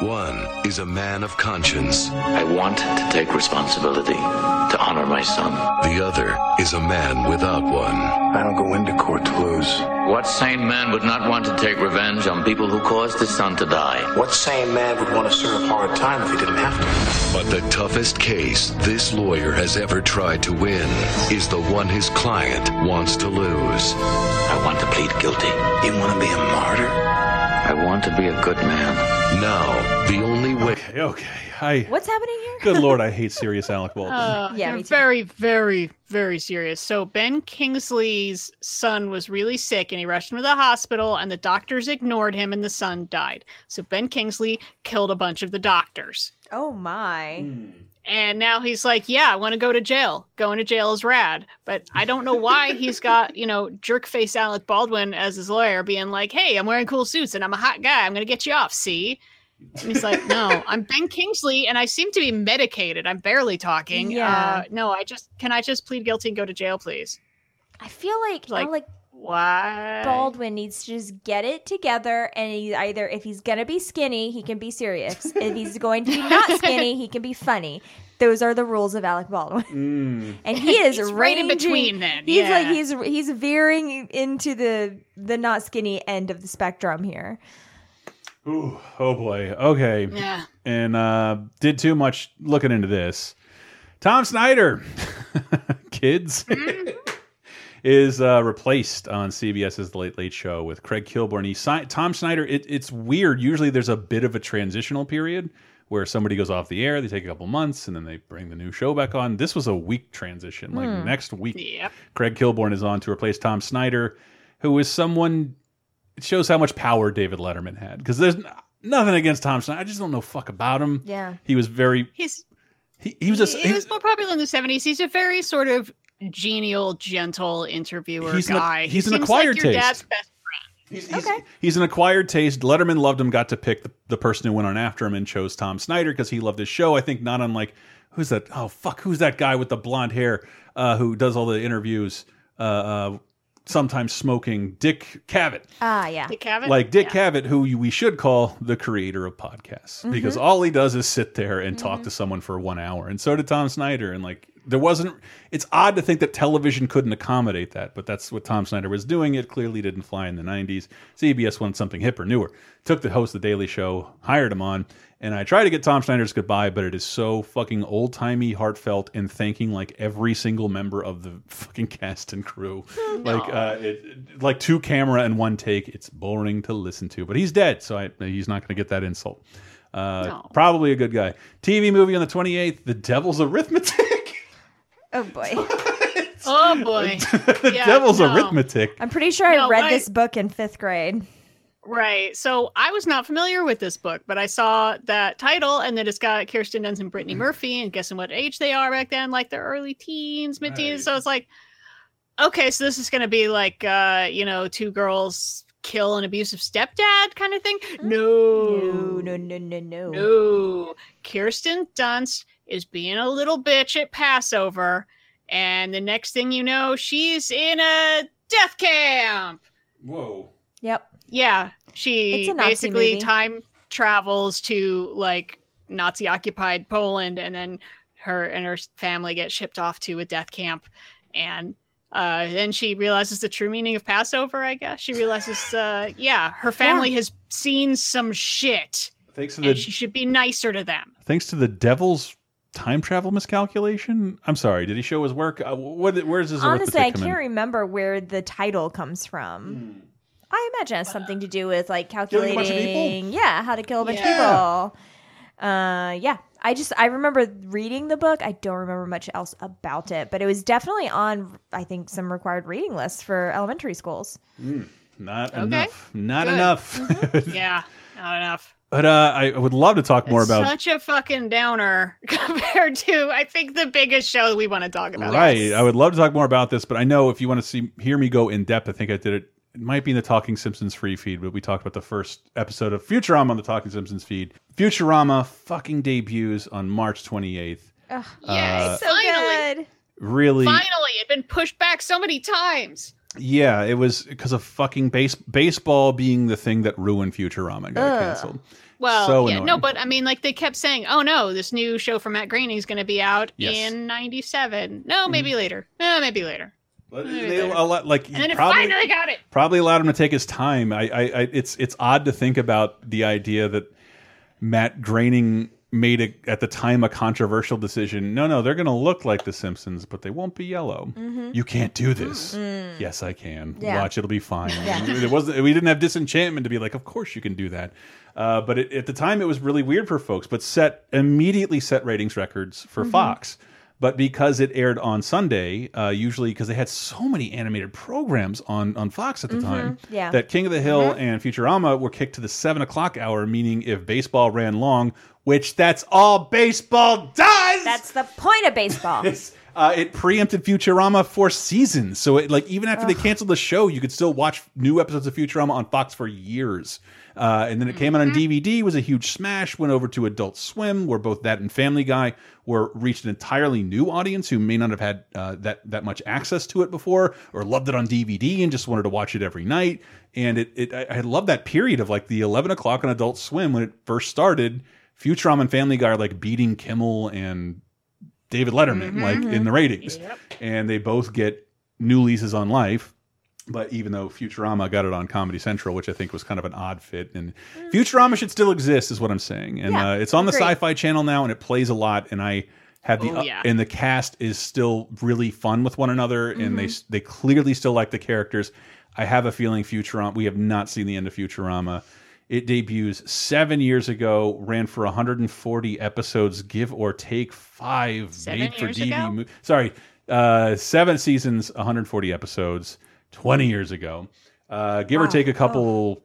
One is a man of conscience. I want to take responsibility to honor my son. The other is a man without one. I don't go into court to lose. What sane man would not want to take revenge on people who caused his son to die? What sane man would want to serve hard time if he didn't have to? But the toughest case this lawyer has ever tried to win is the one his client wants to lose. I want to plead guilty. You want to be a martyr? I want to be a good man. Now, the only way. Okay, okay. I, What's happening here? good lord, I hate serious Alec Baldwin. Uh, Yeah, yeah, me too. very, very, very serious. So Ben Kingsley's son was really sick, and he rushed him to the hospital, and the doctors ignored him, and the son died. So Ben Kingsley killed a bunch of the doctors, Oh my. And now he's like, "Yeah, I want to go to jail. Going to jail is rad." But I don't know why he's got you know jerkface Alec Baldwin as his lawyer, being like, "Hey, I'm wearing cool suits, and I'm a hot guy. I'm gonna get you off." See. And he's like, no, I'm Ben Kingsley, and I seem to be medicated. I'm barely talking. Yeah. Uh, no, I just can I just plead guilty and go to jail, please? I feel like Like, Alec Why? Baldwin needs to just get it together and he either if he's gonna be skinny, he can be serious. if he's going to be not skinny, he can be funny. Those are the rules of Alec Baldwin. Mm. And he is He's right in between then, He's like he's he's veering into the the not skinny end of the spectrum here. Ooh, oh boy. Okay. Yeah. And uh, did too much looking into this. Tom Snyder, kids, is uh, replaced on CBS's The Late Late Show with Craig Kilborn. He Tom Snyder. It, it's weird. Usually, there's a bit of a transitional period where somebody goes off the air. They take a couple months, and then they bring the new show back on. This was a week transition. Like Hmm. next week, Yep. Craig Kilborn is on to replace Tom Snyder, who is someone. It shows how much power David Letterman had because there's nothing against Tom Snyder. I just don't know fuck about him. Yeah. he was very. He's He, he was a. he, was more popular in the '70s. He's a very sort of genial, gentle interviewer He's an- guy. He he's an acquired like your taste. dad's best He's, he's an acquired taste. Letterman loved him, got to pick the, the person who went on after him and chose Tom Snyder because he loved his show. I think not unlike who's that? Oh fuck, who's that guy with the blonde hair uh, who does all the interviews? Uh, uh, sometimes smoking Dick Cavett. Ah, yeah. Dick Cavett? Like Dick Yeah. Cavett, who we should call the creator of podcasts, because Mhm. all he does is sit there and talk to someone for one hour. And so did Tom Snyder. And like, there wasn't. It's odd to think that television couldn't accommodate that, but that's what Tom Snyder was doing. It clearly didn't fly in the '90s. CBS wanted something hipper, newer. Took the host of the Daily Show, hired him on, and I tried to get Tom Snyder's goodbye, but it is so fucking old timey, heartfelt, and thanking like every single member of the fucking cast and crew. Like, uh, it, like two camera and one take. It's boring to listen to, but he's dead, so I, he's not going to get that insult. Uh, Probably a good guy. TV movie on the 28th, The Devil's Arithmetic. Oh boy. oh boy. the Yeah, devil's no. arithmetic. I'm pretty sure I read I- this book in fifth grade. Right. So I was not familiar with this book, but I saw that title and that it's got Kirsten Dunst and Brittany Murphy, and guessing what age they are back then, like their early teens, mid teens. So it's like, okay, so this is going to be like, uh, you know, two girls kill an abusive stepdad kind of thing. No, no, no, no, no, no. Kirsten Dunst is being a little bitch at Passover, and the next thing you know, she's in a death camp. Whoa. Yep. Yeah, she basically movie. time travels to like Nazi occupied Poland, and then her and her family get shipped off to a death camp, and uh, then she realizes the true meaning of Passover. I guess she realizes, uh, yeah, her family has seen some shit, Thanks to and the she should be nicer to them. thanks to the devil's time travel miscalculation. I'm sorry. Did he show his work? Uh, what? Where's his Honestly, I can't in? remember where the title comes from. I imagine it has something to do with like Killing a bunch of people? calculating, yeah, how to kill a bunch Yeah. of people. Uh, yeah. I just I remember reading the book. I don't remember much else about it, but it was definitely on I think some required reading lists for elementary schools. Mm, not Okay. enough. Not Good. enough. yeah, not enough. But uh, I would love to talk more about. Such a fucking downer compared to I think the biggest show we want to talk about. Right. I would love to talk more about this, but I know if you want to see hear me go in depth, I think I did it. It might be in the Talking Simpsons free feed, but we talked about the first episode of Futurama on the Talking Simpsons feed. Futurama fucking debuts on March 28th. Ugh, Uh, so finally. good. Really, Finally, it'd been pushed back so many times. Yeah, it was because of fucking base baseball being the thing that ruined Futurama got Ugh. canceled. Well, So yeah, no, but I mean, like they kept saying, "Oh no, this new show from Matt Groening is going to be out Yes. Mm-hmm. in '97." No, maybe later. No, maybe later. But Maybe they- later. a lot- like and then it probably- finally got it. probably allowed him to take his time. I, I, I it's it's odd to think about the idea that Matt Groening made a, at the time a controversial decision. No, no, they're going to look like The Simpsons, but they won't be yellow. Mhm. You can't do this. Mm. Yes, I can. Yeah. Watch, it'll be fine. Yeah. It wasn't. We didn't have disenchantment to be like, of course you can do that. Uh, but it, at the time, it was really weird for folks. But set immediately set ratings records for Mhm. Fox. But because it aired on Sunday, uh, usually because they had so many animated programs on on Fox at the Mhm. time, Yeah. that King of the Hill and Futurama were kicked to the seven o'clock hour, meaning if baseball ran long, which that's all baseball does. That's the point of baseball. Uh, it preempted Futurama for seasons, so it like even after they canceled the show, you could still watch new episodes of Futurama on Fox for years. Uh, and then it came out on DVD, was a huge smash. Went over to Adult Swim, where both that and Family Guy were reached an entirely new audience who may not have had uh, that that much access to it before, or loved it on DVD and just wanted to watch it every night. And it, it I, I love that period of like the eleven o'clock on Adult Swim when it first started. Futurama and Family Guy are like beating Kimmel and David Letterman, Mm-hmm. like in the ratings, and they both get new leases on life. But even though Futurama got it on Comedy Central, which I think was kind of an odd fit, and Futurama should still exist, is what I'm saying. And Yeah, uh, it's on the. Sci-Fi Channel now, and it plays a lot. And I have the Oh, yeah. and the cast is still really fun with one another, and they Mhm. they clearly still like the characters. I have a feeling Futurama. We have not seen the end of Futurama. It debuts seven years ago, ran for 140 episodes, give or take five Seven made for ago? Sorry, uh, seven seasons, 140 episodes, 20 years ago. Uh, give or take a couple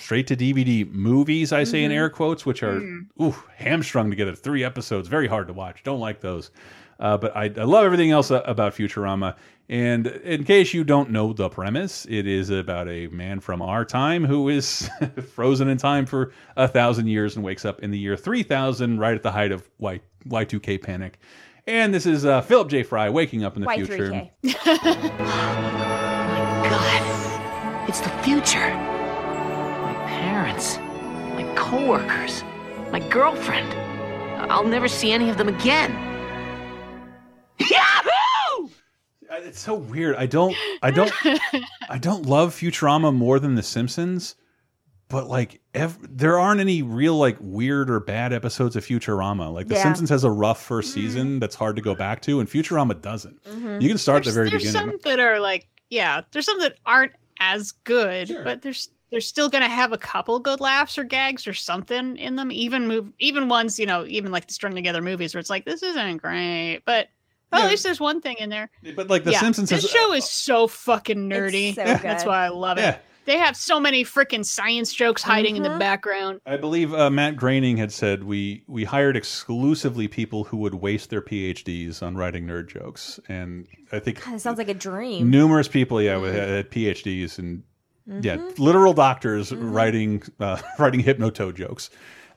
straight to DVD movies, I say in Mhm. air quotes, which are Hmm. ooh, hamstrung together. Three episodes, very hard to watch. Don't like those. Uh, but I, I love everything else about Futurama. And in case you don't know the premise, it is about a man from our time who is frozen in time for a thousand years and wakes up in the year 3000, right at the height of Y, Y2K panic. And this is uh, Philip J. Fry waking up in the future. Y3K. God, it's the future. My parents, my coworkers, my girlfriend. I'll never see any of them again. Yahoo! It's so weird. I don't, I don't, I don't love Futurama more than The Simpsons, but like, ev there aren't any real like weird or bad episodes of Futurama. Like The Yeah. Simpsons has a rough first mm-hmm. season that's hard to go back to, and Futurama doesn't. Mm-hmm. You can start at the very there's beginning. some that are like, yeah, there's some that aren't as good, but there's they're still gonna have a couple good laughs or gags or something in them. Even move, even ones, you know, even like the strung together movies where it's like this isn't great, but Well, at least there's one thing in there. But like The yeah, Simpsons this has- show is so fucking nerdy. so That's good. why I love it. Yeah. They have so many freaking science jokes hiding in Mm-hmm. the background. I believe uh, Matt Groening had said we we hired exclusively people who would waste their PhDs on writing nerd jokes, and I think God, it sounds like a dream. numerous people, yeah, with had PhDs and yeah, literal doctors writing uh, writing hypnotoad jokes.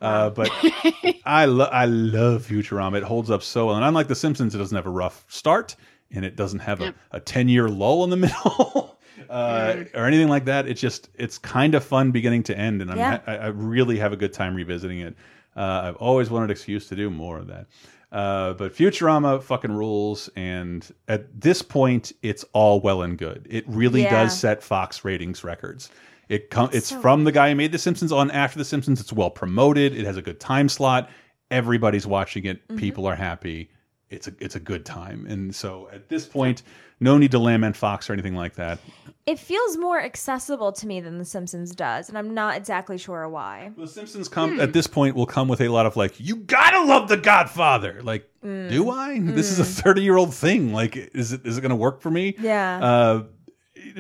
Uh, but I love I love Futurama. It holds up so well, and unlike The Simpsons, it doesn't have a rough start, and it doesn't have a, a ten year lull in the middle. Uh, or anything like that. It's just it's kind of fun beginning to end, and I'm Yeah. I, I really have a good time revisiting it. Uh, I've always wanted an excuse to do more of that. Uh, but Futurama fucking rules, and at this point, it's all well and good. It really Yeah. does set Fox ratings records. It com it's So from the guy who made The Simpsons on after The Simpsons. It's well promoted. It has a good time slot. Everybody's watching it. Mm-hmm. People are happy. It's a it's a good time. And so at this point, no need to lament Fox or anything like that. It feels more accessible to me than The Simpsons does, and I'm not exactly sure why. The Simpsons come at this point will come with a lot of like, you gotta love The Godfather. Like, Mm. do I? This is a thirty year old thing. Like, is it is it gonna work for me? Yeah. Uh,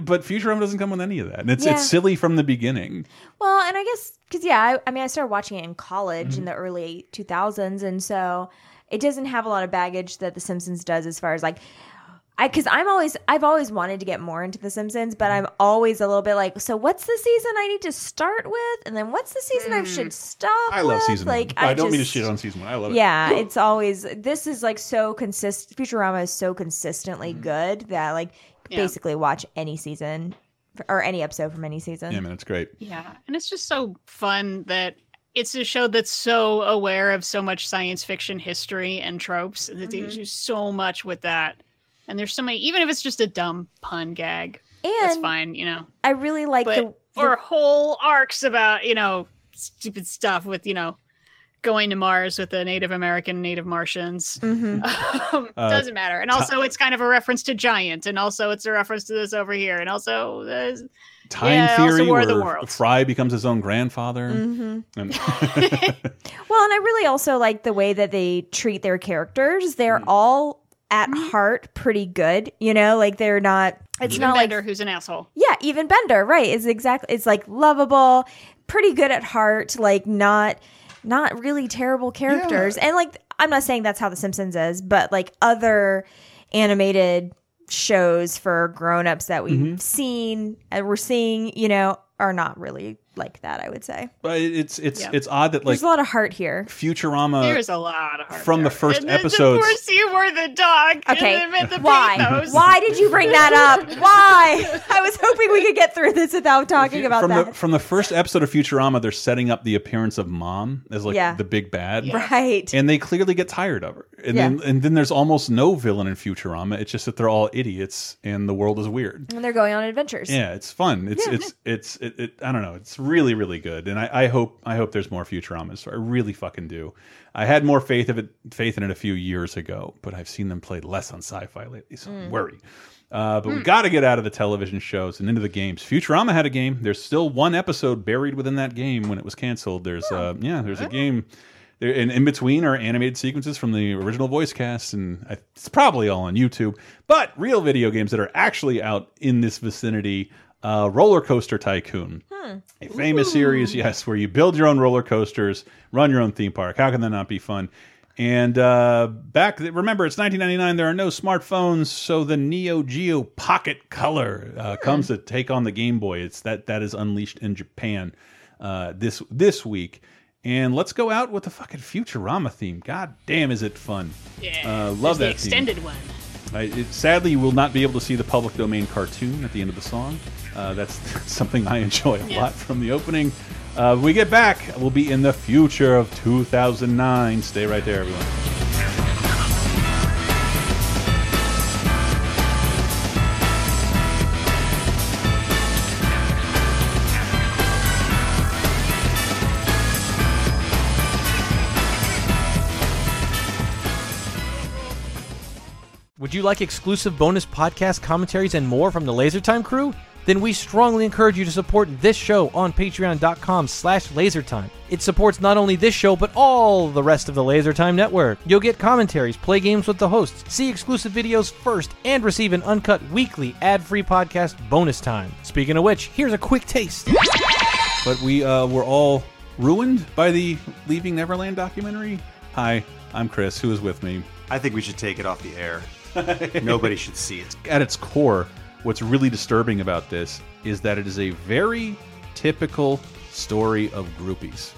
but Futurama doesn't come with any of that, and it's Yeah. it's silly from the beginning. Well, and I guess because yeah, I, I mean, I started watching it in college Mm-hmm. in the early 2000s, and so it doesn't have a lot of baggage that The Simpsons does as far as like. I because I'm always I've always wanted to get more into The Simpsons, but Mm-hmm. I'm always a little bit like, so what's the season I need to start with, and then what's the season I should stop? Mm. I love with? season like, one. I, don't mean to shit on season one. I love it. Yeah, it's always this is like so consistent. Futurama is so consistently Mm-hmm. good that like Yeah. basically watch any season or any episode from any season. Yeah, man, it's great. Yeah, and it's just so fun that it's a show that's so aware of so much science fiction history and tropes that they Mhm. do so much with that. And there's so many, even if it's just a dumb pun gag, that's fine, you know. I really like But the, or whole arcs about you know stupid stuff with you know going to Mars with the Native American Native Martians. Mhm. Um, Uh, doesn't matter. And also, it's kind of a reference to Giant, and also it's a reference to this over here, and also uh, Time yeah, also theory War of the where Fry becomes his own grandfather. Mhm. And- Well, and I really also like the way that they treat their characters. They're Mm. all at heart pretty good, you know, like they're not it's even not Bender, like who's an asshole. Yeah, even Bender, right. Is exactly it's like lovable, pretty good at heart, like not not really terrible characters. And like I'm not saying that's how The Simpsons is, but like other animated shows for grown-ups that we've Mhm. seen and we're seeing, you know, are not really like that, I would say. but it's it's Yeah. it's odd that like There's a lot of heart here. Futurama There's a lot of heart from the first And then. Of course, you were the dog. Okay, And then the why? pathos. Why did you bring that up? Why? I was hoping we could get through this without talking about from that. the from the first episode of Futurama, they're setting up the appearance of Mom as like Yeah. the big bad, Right. And they clearly get tired of her, and Yeah. then and then there's almost no villain in Futurama. It's just that they're all idiots, and the world is weird. and they're going on adventures. Yeah, it's fun. It's Yeah. it's it's it, it. I don't know. It's really really good, and I, I hope I hope there's more Futuramas. So I really fucking do. I had more faith of it faith in it a few years ago, but I've seen them play less on Sci-Fi lately, so I'm Mm. worried. Uh, but we Mm. got to get out of the television shows and into the games. Futurama had a game. There's still one episode buried within that game when it was canceled. There's uh, yeah, there's a game. There, and in between are animated sequences from the original voice cast, and I, it's probably all on YouTube. But real video games that are actually out in this vicinity: uh, Roller Coaster Tycoon, a famous series, yes, where you build your own roller coasters, run your own theme park. How can that not be fun? And uh, back, remember, it's 1999. There are no smartphones, so the Neo Geo Pocket Color uh, comes to take on the Game Boy. It's that that is unleashed in Japan uh, this this week. And let's go out with the fucking Futurama theme. God damn, is it fun? Yeah, uh, love that the theme. extended one. I, it, sadly, you will not be able to see the public domain cartoon at the end of the song. Uh, that's something I enjoy a lot from the opening. Uh, we get back, we'll be in the future of 2009. Stay right there, everyone. Would you like exclusive bonus podcast commentaries and more from the LaserTime crew? Then we strongly encourage you to support this show on patreon.com slash lasertime. It supports not only this show, but all the rest of the Lasertime Network. You'll get commentaries, play games with the hosts, see exclusive videos first, and receive an uncut weekly ad-free podcast bonus time. Speaking of which, here's a quick taste. But we uh, were all ruined by the Leaving Neverland documentary. Hi, I'm Chris. Who is with me? I think we should take it off the air. Nobody should see it. At its core, what's really disturbing about this is that it is a very typical story of groupies.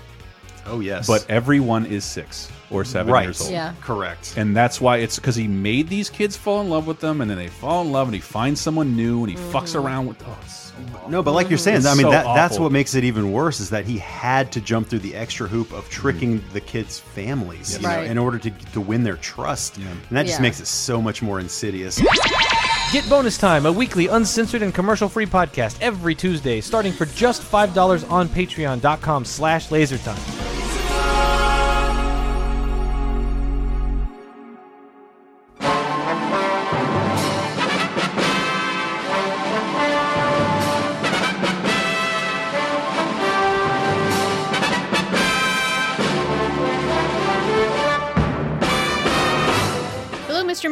Oh yes, But everyone is six or seven Right. years old. Yeah. Correct. And that's why it's because he made these kids fall in love with them, and then they fall in love, and he finds someone new, and he fucks mm-hmm. around with. Oh, so No, but like you're mm-hmm. saying, It's I mean so that that's what makes it even worse is that he had to jump through the extra hoop of mm-hmm. tricking the kids' families, Yes. you know, in order to to win their trust, and that just Yeah. makes it so much more insidious. Get Bonus Time, a weekly uncensored and commercial-free podcast every Tuesday, starting for just $5 on patreon.com slash lasertime.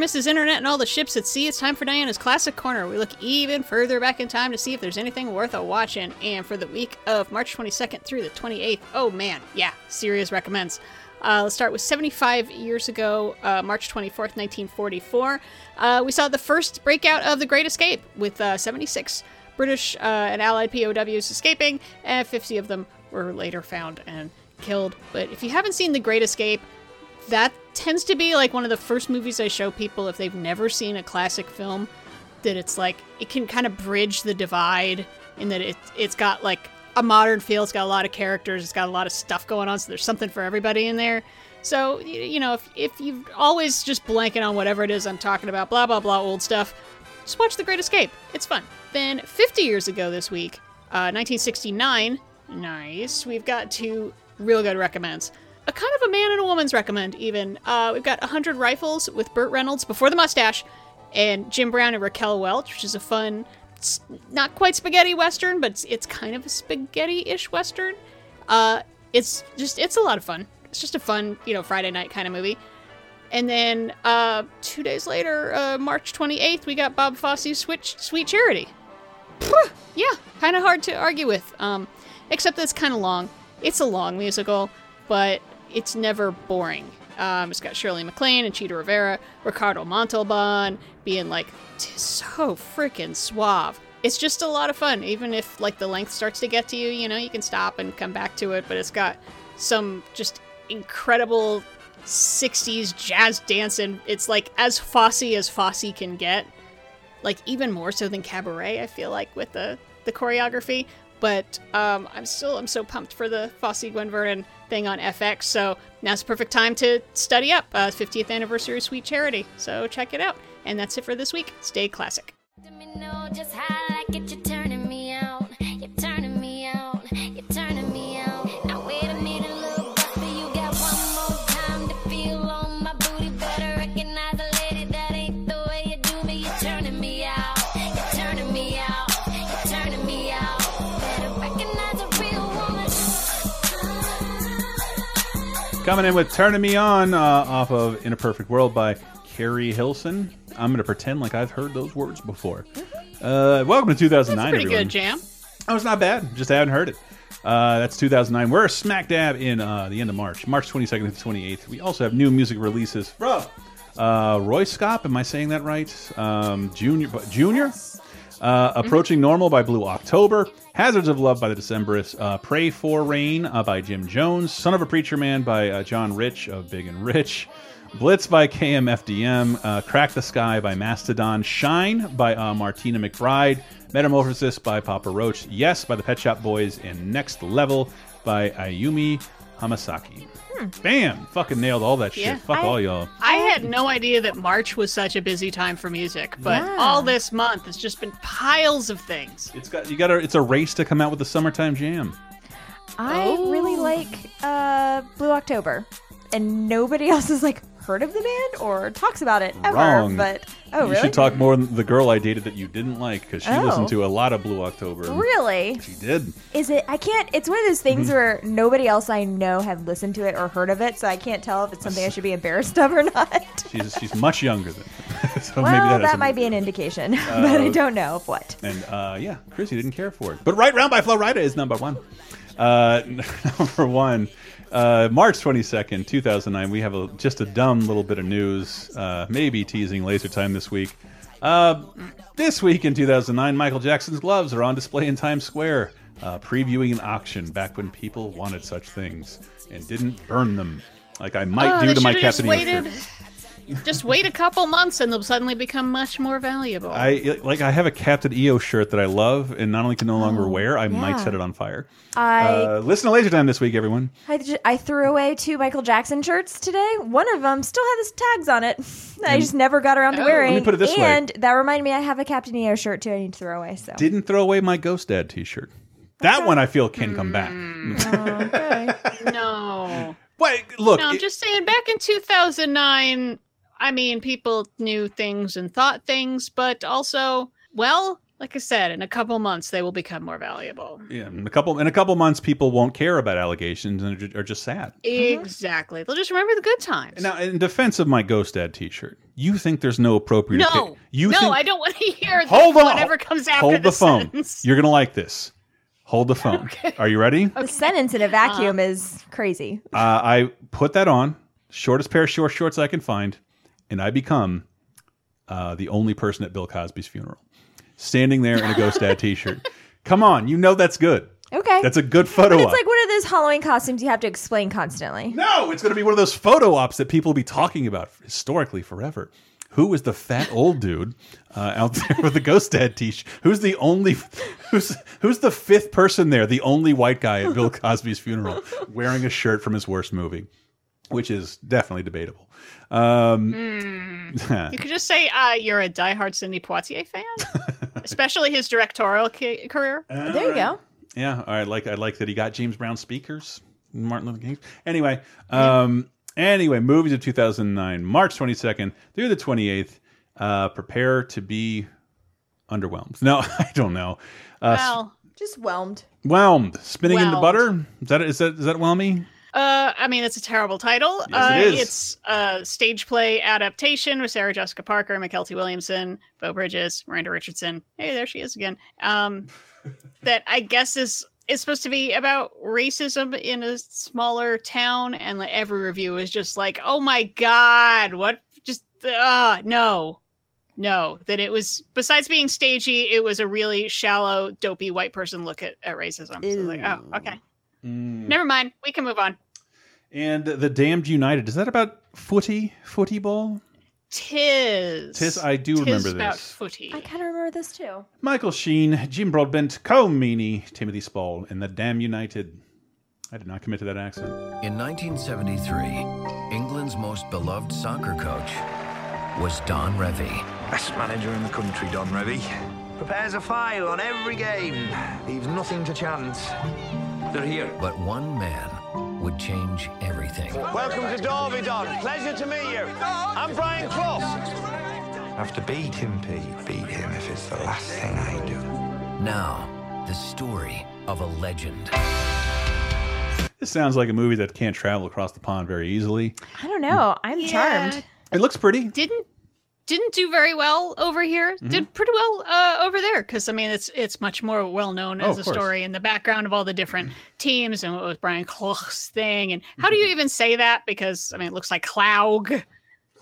Mrs. Internet and all the ships at sea. It's time for Diana's Classic Corner. We look even further back in time to see if there's anything worth a watching. And for the week of March 22nd through the 28th, oh man, yeah, Sirius recommends. Uh, let's start with 75 years ago, uh, March 24th, 1944. Uh, we saw the first breakout of the Great Escape with uh, 76 British uh, and Allied POWs escaping, and 50 of them were later found and killed. But if you haven't seen The Great Escape, that tends to be like one of the first movies I show people if they've never seen a classic film that it's like it can kind of bridge the divide in that it it's got like a modern feel, it's got a lot of characters, it's got a lot of stuff going on, so there's something for everybody in there. So you know, if if you've always just blanking on whatever it is I'm talking about, blah blah blah old stuff, just watch The Great Escape. It's fun. Then 50 years ago this week, uh, 1969, nice. We've got two real good recommends a kind of a man and a woman's recommend even. Uh, we've got 100 rifles with burt reynolds before the mustache and jim brown and raquel welch which is a fun not quite spaghetti western but it's, it's kind of a spaghetti-ish western. Uh, it's just it's a lot of fun. It's just a fun you know friday night kind of movie. And then uh, two days later uh, march 28th we got bob fosse's Switch, sweet charity. Yeah, kind of hard to argue with. Um, except that it's kind of long. It's a long musical, but it's never boring. Um, it's got Shirley MacLaine and Chita Rivera, Ricardo Montalban being like so freaking suave. It's just a lot of fun, even if like the length starts to get to you. You know, you can stop and come back to it, but it's got some just incredible 60s jazz dancing. It's like as Fosse as Fosse can get like even more so than cabaret i feel like with the the choreography but um, i'm still i'm so pumped for the fosse gwen verdon thing on fx so now's the perfect time to study up uh, 50th anniversary of sweet charity. So check it out. And that's it for this week. Stay classic Coming in with Turning Me On uh, off of In a Perfect World by Keri Hilson. I'm going to pretend like I've heard those words before. Uh, welcome to 2009, that's a pretty everyone. good jam Oh, it's not bad. Just haven't heard it. Uh, that's 2009. We're smack dab in uh, the end of March, March 22nd to 28th. We also have new music releases from uh, Roy Scott. Am I saying that right? Um, Junior, Junior. Uh, Approaching Normal by Blue October, Hazards of Love by the Decemberists, uh, Pray for Rain uh, by Jim Jones, Son of a Preacher Man by uh, John Rich of Big and Rich, Blitz by KMFDM, uh, Crack the Skye by Mastodon, Shine by uh, Martina McBride, Metamorphosis by Papa Roach, Yes by the Pet Shop Boys, and Next Level by Ayumi Hamasaki. Bam! Fucking nailed all that shit. Fuck I- all y'all. I had no idea that March was such a busy time for music, but Yeah. all this month it's just been piles of things. It's got you got to. It's a race to come out with the summertime jam. I Oh. really like uh, Blue October, and nobody else is like heard of the band or talks about it ever. Wrong. But Oh, you really? should talk more than the girl I dated that you didn't like because she Oh. listened to a lot of Blue October. Really? She did. Is it? I can't. It's one of those things Mhm. where nobody else I know had listened to it or heard of it, so I can't tell if it's something I should be embarrassed of or not. She's she's much younger than. so well, maybe that, that might be an indication, but I Uh, don't know of what. And uh, yeah, Chrissy didn't care for it. But Right Round by Flo Rida is number one. Uh, number one, uh, March 22nd, 2009, we have a, just a dumb little bit of news, uh, maybe teasing Laser Time this week. Uh, this week in 2009, Michael Jackson's gloves are on display in Times Square, uh, previewing an auction back when people wanted such things and didn't burn them like I might Oh, do to my Captain waited. shirt. Just wait a couple months and they'll suddenly become much more valuable. I like I have a Captain EO shirt that I love and not only can no longer Oh, wear, I might set it on fire. I Uh, listen to Laser Time this week, everyone. I, ju- I threw away two Michael Jackson shirts today. One of them still had his tags on it. I just never got around to Oh. wearing. Let me put it this way. and that reminded me, I have a Captain EO shirt too. I need to throw away. So Didn't throw away my Ghost Dad T-shirt. That one I feel can come back. no. Wait, look. No, I'm it- just saying. Back in 2009, I mean, people knew things and thought things, but also, well, like I said, in a couple months they will become more valuable. yeah, in a couple in a couple months, people won't care about allegations and are just sad. Exactly. They'll just remember the good times. Now, in defense of my Ghost Dad T-shirt, you think there's no appropriate? no, opi- you no, think? I don't want to hear Hold on. whatever comes after Hold the, phone. sentence. You're gonna like this. Hold the phone. Are you ready? the sentence in a vacuum is crazy. Uh, I put that on, shortest pair of short shorts I can find, and I become uh, the only person at Bill Cosby's funeral, standing there in a Ghost Dad T-shirt. Come on, you know that's good. Okay, That's a good photo But it's op. like one of those Halloween costumes you have to explain constantly. no, it's going to be one of those photo ops that people will be talking about historically forever. Who is the fat old dude uh, out there with the Ghost Dad T-shirt? Who's the only? Who's who's the fifth person there? The only white guy at Bill Cosby's funeral wearing a shirt from his worst movie, which is definitely debatable. Um, You could just say uh, you're a diehard Sidney Poitier fan, especially his directorial ca- career. there you go. Yeah, I like I like that he got James Brown speakers, Martin Luther King. Anyway, um, anyway, movies of 2009, March 22nd through the 28th. Uh, prepare to be underwhelmed. No, I don't know. Uh, well, Just whelmed. whelmed, spinning in the butter. Is that is that is that whelmy? Uh, I mean, it's a terrible title. Yes, uh, it is. It's a stage play adaptation with Sarah Jessica Parker, Mykelti Williamson, Beau Bridges, Miranda Richardson. Hey, there she is again. Um, that I guess is is supposed to be about racism in a smaller town, and like every review is just like, "Oh my god, what? Just uh no." No, that it was besides being stagey, it was a really shallow, dopey white person look at, at racism. So like, oh, okay. Mm. Never mind. We can move on. And the Damned United. Is that about footy footy ball? Tis. Tis, I do Tis remember about this. footy. I kind of remember this too. Michael Sheen, Jim Broadbent, Colm Meaney, Timothy Spall, and the Damn United. I did not commit to that accent. In 1973, England's most beloved soccer coach was Don Revie. Best manager in the country, Don Revie. Prepares a file on every game. Leaves nothing to chance. They're here. But one man would change everything. Welcome to Derby, Don. Pleasure to meet you. I'm Brian Clough. Have to beat him, Pete. Beat him if it's the last thing I do. Now, the story of a legend. This sounds like a movie that can't travel across the pond very easily. I don't know. I'm charmed. It looks pretty. Didn't didn't do very well over here. Mm-hmm. Did pretty well uh, over there because I mean it's it's much more well known Oh, as of a course. story and the background of all the different teams and what was Brian Clough's thing and how Mm-hmm. do you even say that because I mean it looks like Cloug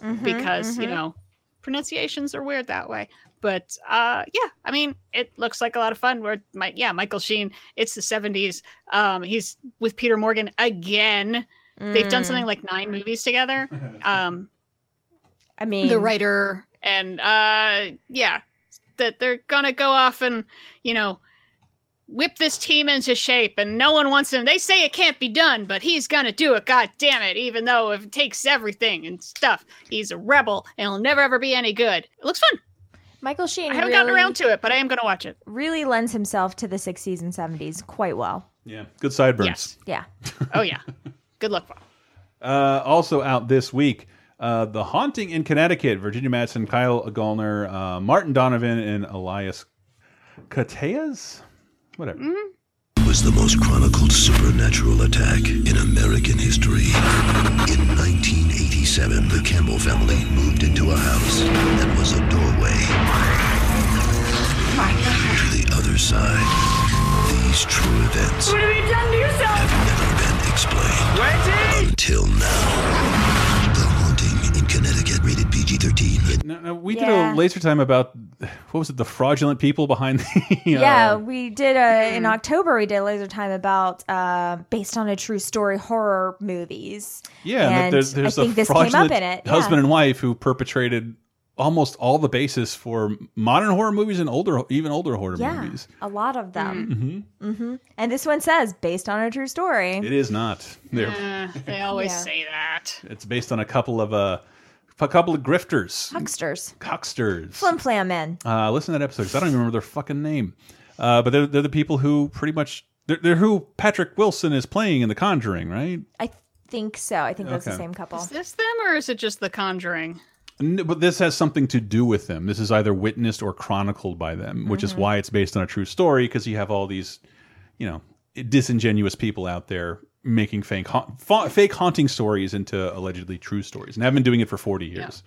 Mm-hmm, because you know pronunciations are weird that way. But uh, yeah, I mean, it looks like a lot of fun. Where my yeah, Michael Sheen. It's the seventies. Um, he's with Peter Morgan again. They've done Mm. something like nine movies together. Um, I mean, the writer and uh, yeah, that they're gonna go off and you know whip this team into shape and no one wants him they say it can't be done but he's gonna do it god damn it even though it takes everything and stuff he's a rebel and he'll never ever be any good it looks fun Michael Sheen. i haven't really, gotten around to it but i am gonna watch it Really lends himself to the 60s and 70s quite well. Yeah, good sideburns. Yes. Yeah. oh yeah good luck Bob. Uh, also out this week, Uh, the Haunting in Connecticut, Virginia Madsen, Kyle Gallner, uh, Martin Donovan, and Elias Cateas? Whatever. was the most chronicled supernatural attack in American history. In 1987, the Campbell family moved into a house that was a doorway to the other side. These true events What have you done to yourself? have never been explained until now. No, no, we Yeah. did a laser time about what was it? The fraudulent people behind the. uh, Yeah, we did a in October. We did a laser time about uh, based on a true story horror movies. Yeah, and there's, there's I think a this came up in it. yeah. husband and wife who perpetrated almost all the basis for modern horror movies and older, even older horror yeah, movies. a lot of them. hmm hmm And this one says based on a true story. It is not. They're, Eh, they always Yeah. say that. It's based on a couple of uh, a couple of grifters, Hucksters, hucksters. flim flam men. Uh, listen to that episode because I don't even remember their fucking name. Uh, but they're they're the people who pretty much they're, they're who Patrick Wilson is playing in The Conjuring, right? I think so. I think that's the same couple. Is this them or is it just The Conjuring? N- But this has something to do with them. This is either witnessed or chronicled by them, which is Mhm. why it's based on a true story. Because you have all these, you know, disingenuous people out there making fake ha fa fake haunting stories into allegedly true stories, and I've been doing it for forty years.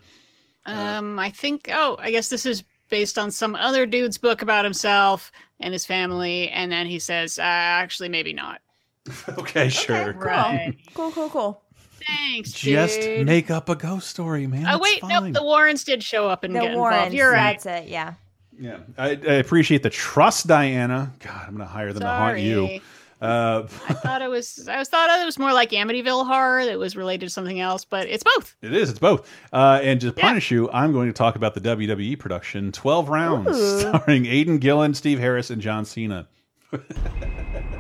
Um, I think. Oh, I guess this is based on some other dude's book about himself and his family, and then he says, uh, "Actually, maybe not." okay, sure. Right. Cool, cool, cool. Thanks, Just dude. make up a ghost story, man. Oh It's wait, fine. nope. The Warrens did show up and The get Warrens. involved. You're right. That's it. Yeah. Yeah, I, I appreciate the trust, Diana. God, I'm gonna hire them to haunt you. Sorry. Uh, I thought it was. I was thought it was more like Amityville horror that was related to something else, but it's both. It is. It's both. Uh, and to punish you, I'm going to talk about the WWE production, 12 rounds, Ooh. starring Aidan Gillen, Steve Harris, and John Cena. Is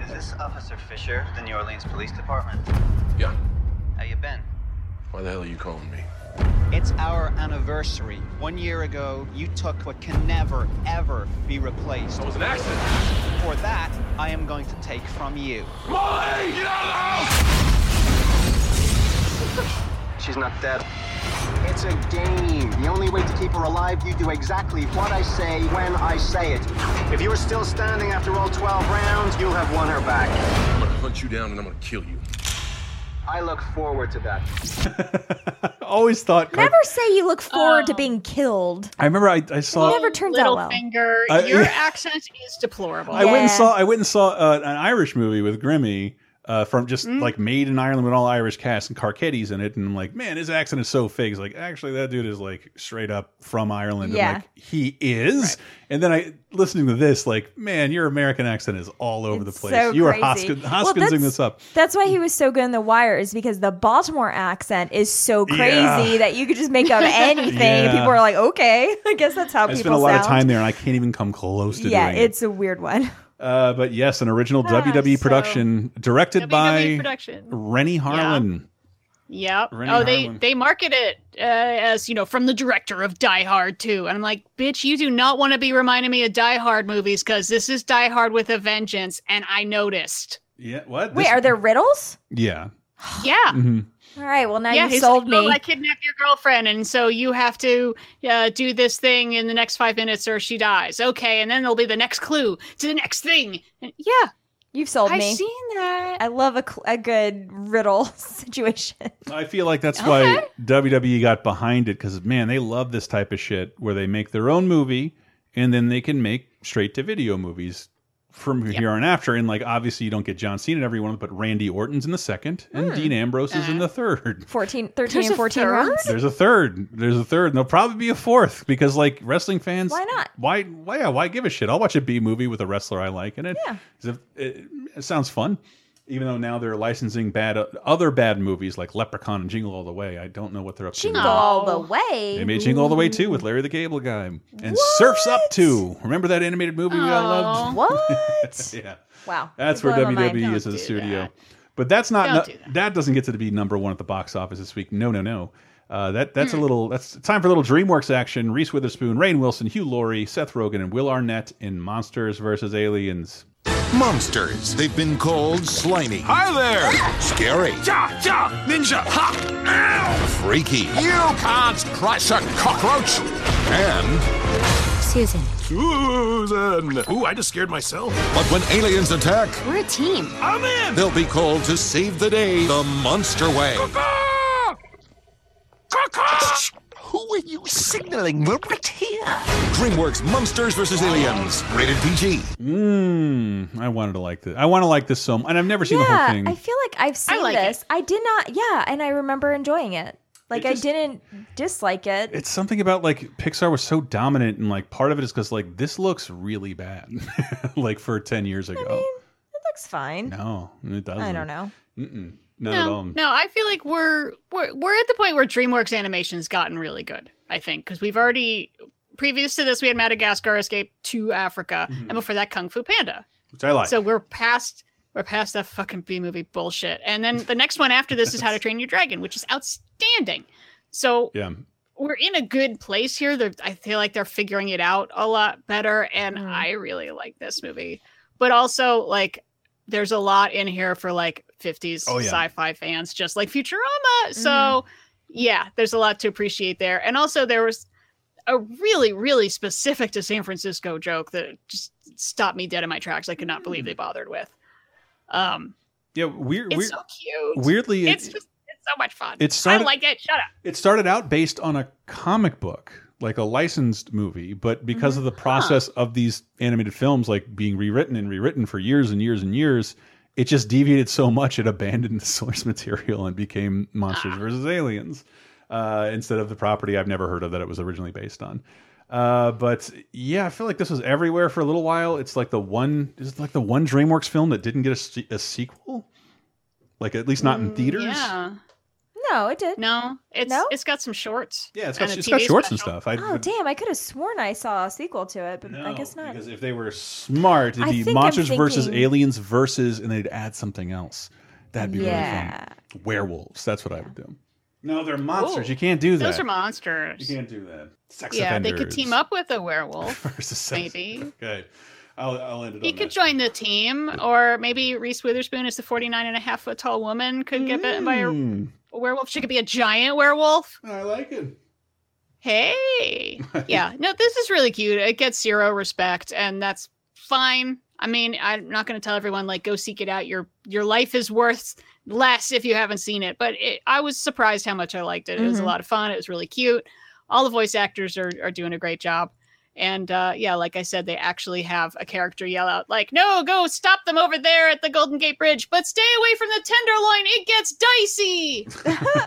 this Officer Fisher, the New Orleans Police Department? Yeah. How you been? Why the hell are you calling me? It's our anniversary. One year ago, you took what can never, ever be replaced. It was an accident. For that, I am going to take from you. Molly, get out of the house! She's not dead. It's a game. The only way to keep her alive, you do exactly what I say when I say it. If you are still standing after all 12 rounds, you'll have won her back. I'm gonna hunt you down and I'm gonna kill you. I look forward to that. Always thought. Never say you look forward to being killed. I remember I, I saw. It never turns out well. Finger, I- your accent is deplorable. I went and saw. I went and saw uh, an Irish movie with Grimmy. Uh, from just Mm. like made in Ireland with all Irish cast and Carcetti's in it, and I'm like, man, his accent is so fake. It's like, actually, that dude is like straight up from Ireland. Yeah. like, he is. And then I listening to this, like, man, your American accent is all over the place. So you are crazy. Hoskin, Well, Hoskinsing that's- this up. That's why he was so good in The Wire, is because the Baltimore accent is so crazy Yeah. that you could just make up anything. And Yeah. people are like, okay, I guess that's how I people spent a lot sound. of time there, and I can't even come close to yeah, doing it. it's a weird one. Uh, but yes, an original WWE production directed by production. Renny Harlin. Yep. Renny oh, they Harlin. they market it uh, as you know from the director of Die Hard too, and I'm like, bitch, you do not want to be reminding me of Die Hard movies because this is Die Hard with a vengeance, and I noticed. Yeah. What? Wait, are there riddles? Yeah. Yeah. Mhm. All right, well now yeah, you he's sold like, me. "Oh, I kidnapped your girlfriend, and so you have to uh, do this thing in the next five minutes, or she dies. Okay, and then there'll be the next clue to the next thing. And yeah, You've sold me. I've seen that. I love a, cl- a good riddle situation. I feel like that's why WWE got behind it because man, they love this type of shit where they make their own movie and then they can make straight to video movies from here on after. And like obviously you don't get John Cena in every one, but Randy Orton's in the second and Hmm. Dean Ambrose is in the third. 14, 13 There's and 14 third? rounds. There's a third. There's a third. And there'll probably be a fourth because like wrestling fans. Why not? Why? Why? Yeah, why give a shit? I'll watch a B movie with a wrestler I like in it. Yeah. 'Cause if- It, it sounds fun. Even though now they're licensing bad other bad movies like Leprechaun and Jingle All the Way. I don't know what they're up to. Jingle now. all the way. They made Jingle All the Way too with Larry the Cable Guy and Surfs Up too. Remember that animated movie we all loved? What? yeah. wow. That's where blowing my mind. WWE is as a studio. But that's not no- do that. doesn't get to be number one at the box office this week. No, no, no. Uh, that that's Hmm. a little that's time for a little DreamWorks action. Reese Witherspoon, Rainn Wilson, Hugh Laurie, Seth Rogen, and Will Arnett in Monsters vs Aliens. Monsters. They've been called slimy. Hi there! Scary. Ja, ja, ninja, ha! Ow! Freaky. You can't crush a cockroach! And Susan. Susan! Ooh, I just scared myself. But when aliens attack, We're a team. I'm in! they'll be called to save the day the monster way. Who signaling? We're right here. DreamWorks Monsters vs. Aliens. Rated PG. Mmm. I wanted to like this. I want to like this so much. And I've never seen the whole yeah, thing. I feel like I've seen like this. I did not. Yeah, and I remember enjoying it. Like I didn't dislike it. It's something about like Pixar was so dominant, and like part of it is because like this looks really bad, like for ten years ago. It looks fine. no, it doesn't. I don't know. Mm-mm, not at no, all. no, I feel like we're we're we're at the point where DreamWorks animation's gotten really good. I think because we've already previous to this we had Madagascar Escape to Africa, and before that Kung Fu Panda. Which I like. So we're past we're past that fucking B movie bullshit. And then the next one after this is How to Train Your Dragon, which is outstanding. So yeah. we're in a good place here. They're, I feel like they're figuring it out a lot better, and Mm. I really like this movie. But also, like, there's a lot in here for like 50s Oh, yeah. sci-fi fans, just like Futurama. So yeah, there's a lot to appreciate there. And also, there was a really, really specific to San Francisco joke that just stopped me dead in my tracks. I could not believe they bothered with. Um, Yeah, weird. it's weird so cute. weirdly, it's it- just it's so much fun. it started- I like it. Shut up. It started out based on a comic book, like a licensed movie, but because of the process of these animated films, like being rewritten and rewritten for years and years and years, it just deviated so much it abandoned the source material and became Monsters versus Aliens uh, instead of the property I've never heard of that it was originally based on. Uh, but yeah, I feel like this was everywhere for a little while. It's like the one, is it like the one DreamWorks film that didn't get a, a sequel? Like at least not in theaters. Yeah. No, it did. No, it's No? it's got some shorts. Yeah, it's got, and it's got TV shorts and stuff. I, Oh damn! I could have sworn I saw a sequel to it, but I guess not. Because if they were smart, it'd I be think I'm monsters versus aliens versus, and they'd add something else. That'd be Yeah. really fun. Werewolves. That's what I would do. No, they're monsters. Ooh, You can't do that. Those are monsters. You can't do that. Sex yeah, they could team up with a werewolf. versus sex. maybe. Okay, I'll, I'll end it He on could that. join the team, or maybe Reese Witherspoon as the 49 and a half foot tall woman could get bitten by a, Mm. A werewolf. She could be a giant werewolf. I like it. Hey. yeah, no, this is really cute. It gets zero respect, and that's fine. I mean, I'm not going to tell everyone like go seek it out. Your your life is worth less if you haven't seen it. But it, I was surprised how much I liked it. It was a Mhm. lot of fun. It was really cute. All the voice actors are are doing a great job. And uh, yeah, like I said, they actually have a character yell out like, "No, go stop them over there at the Golden Gate Bridge, but stay away from the Tenderloin. It gets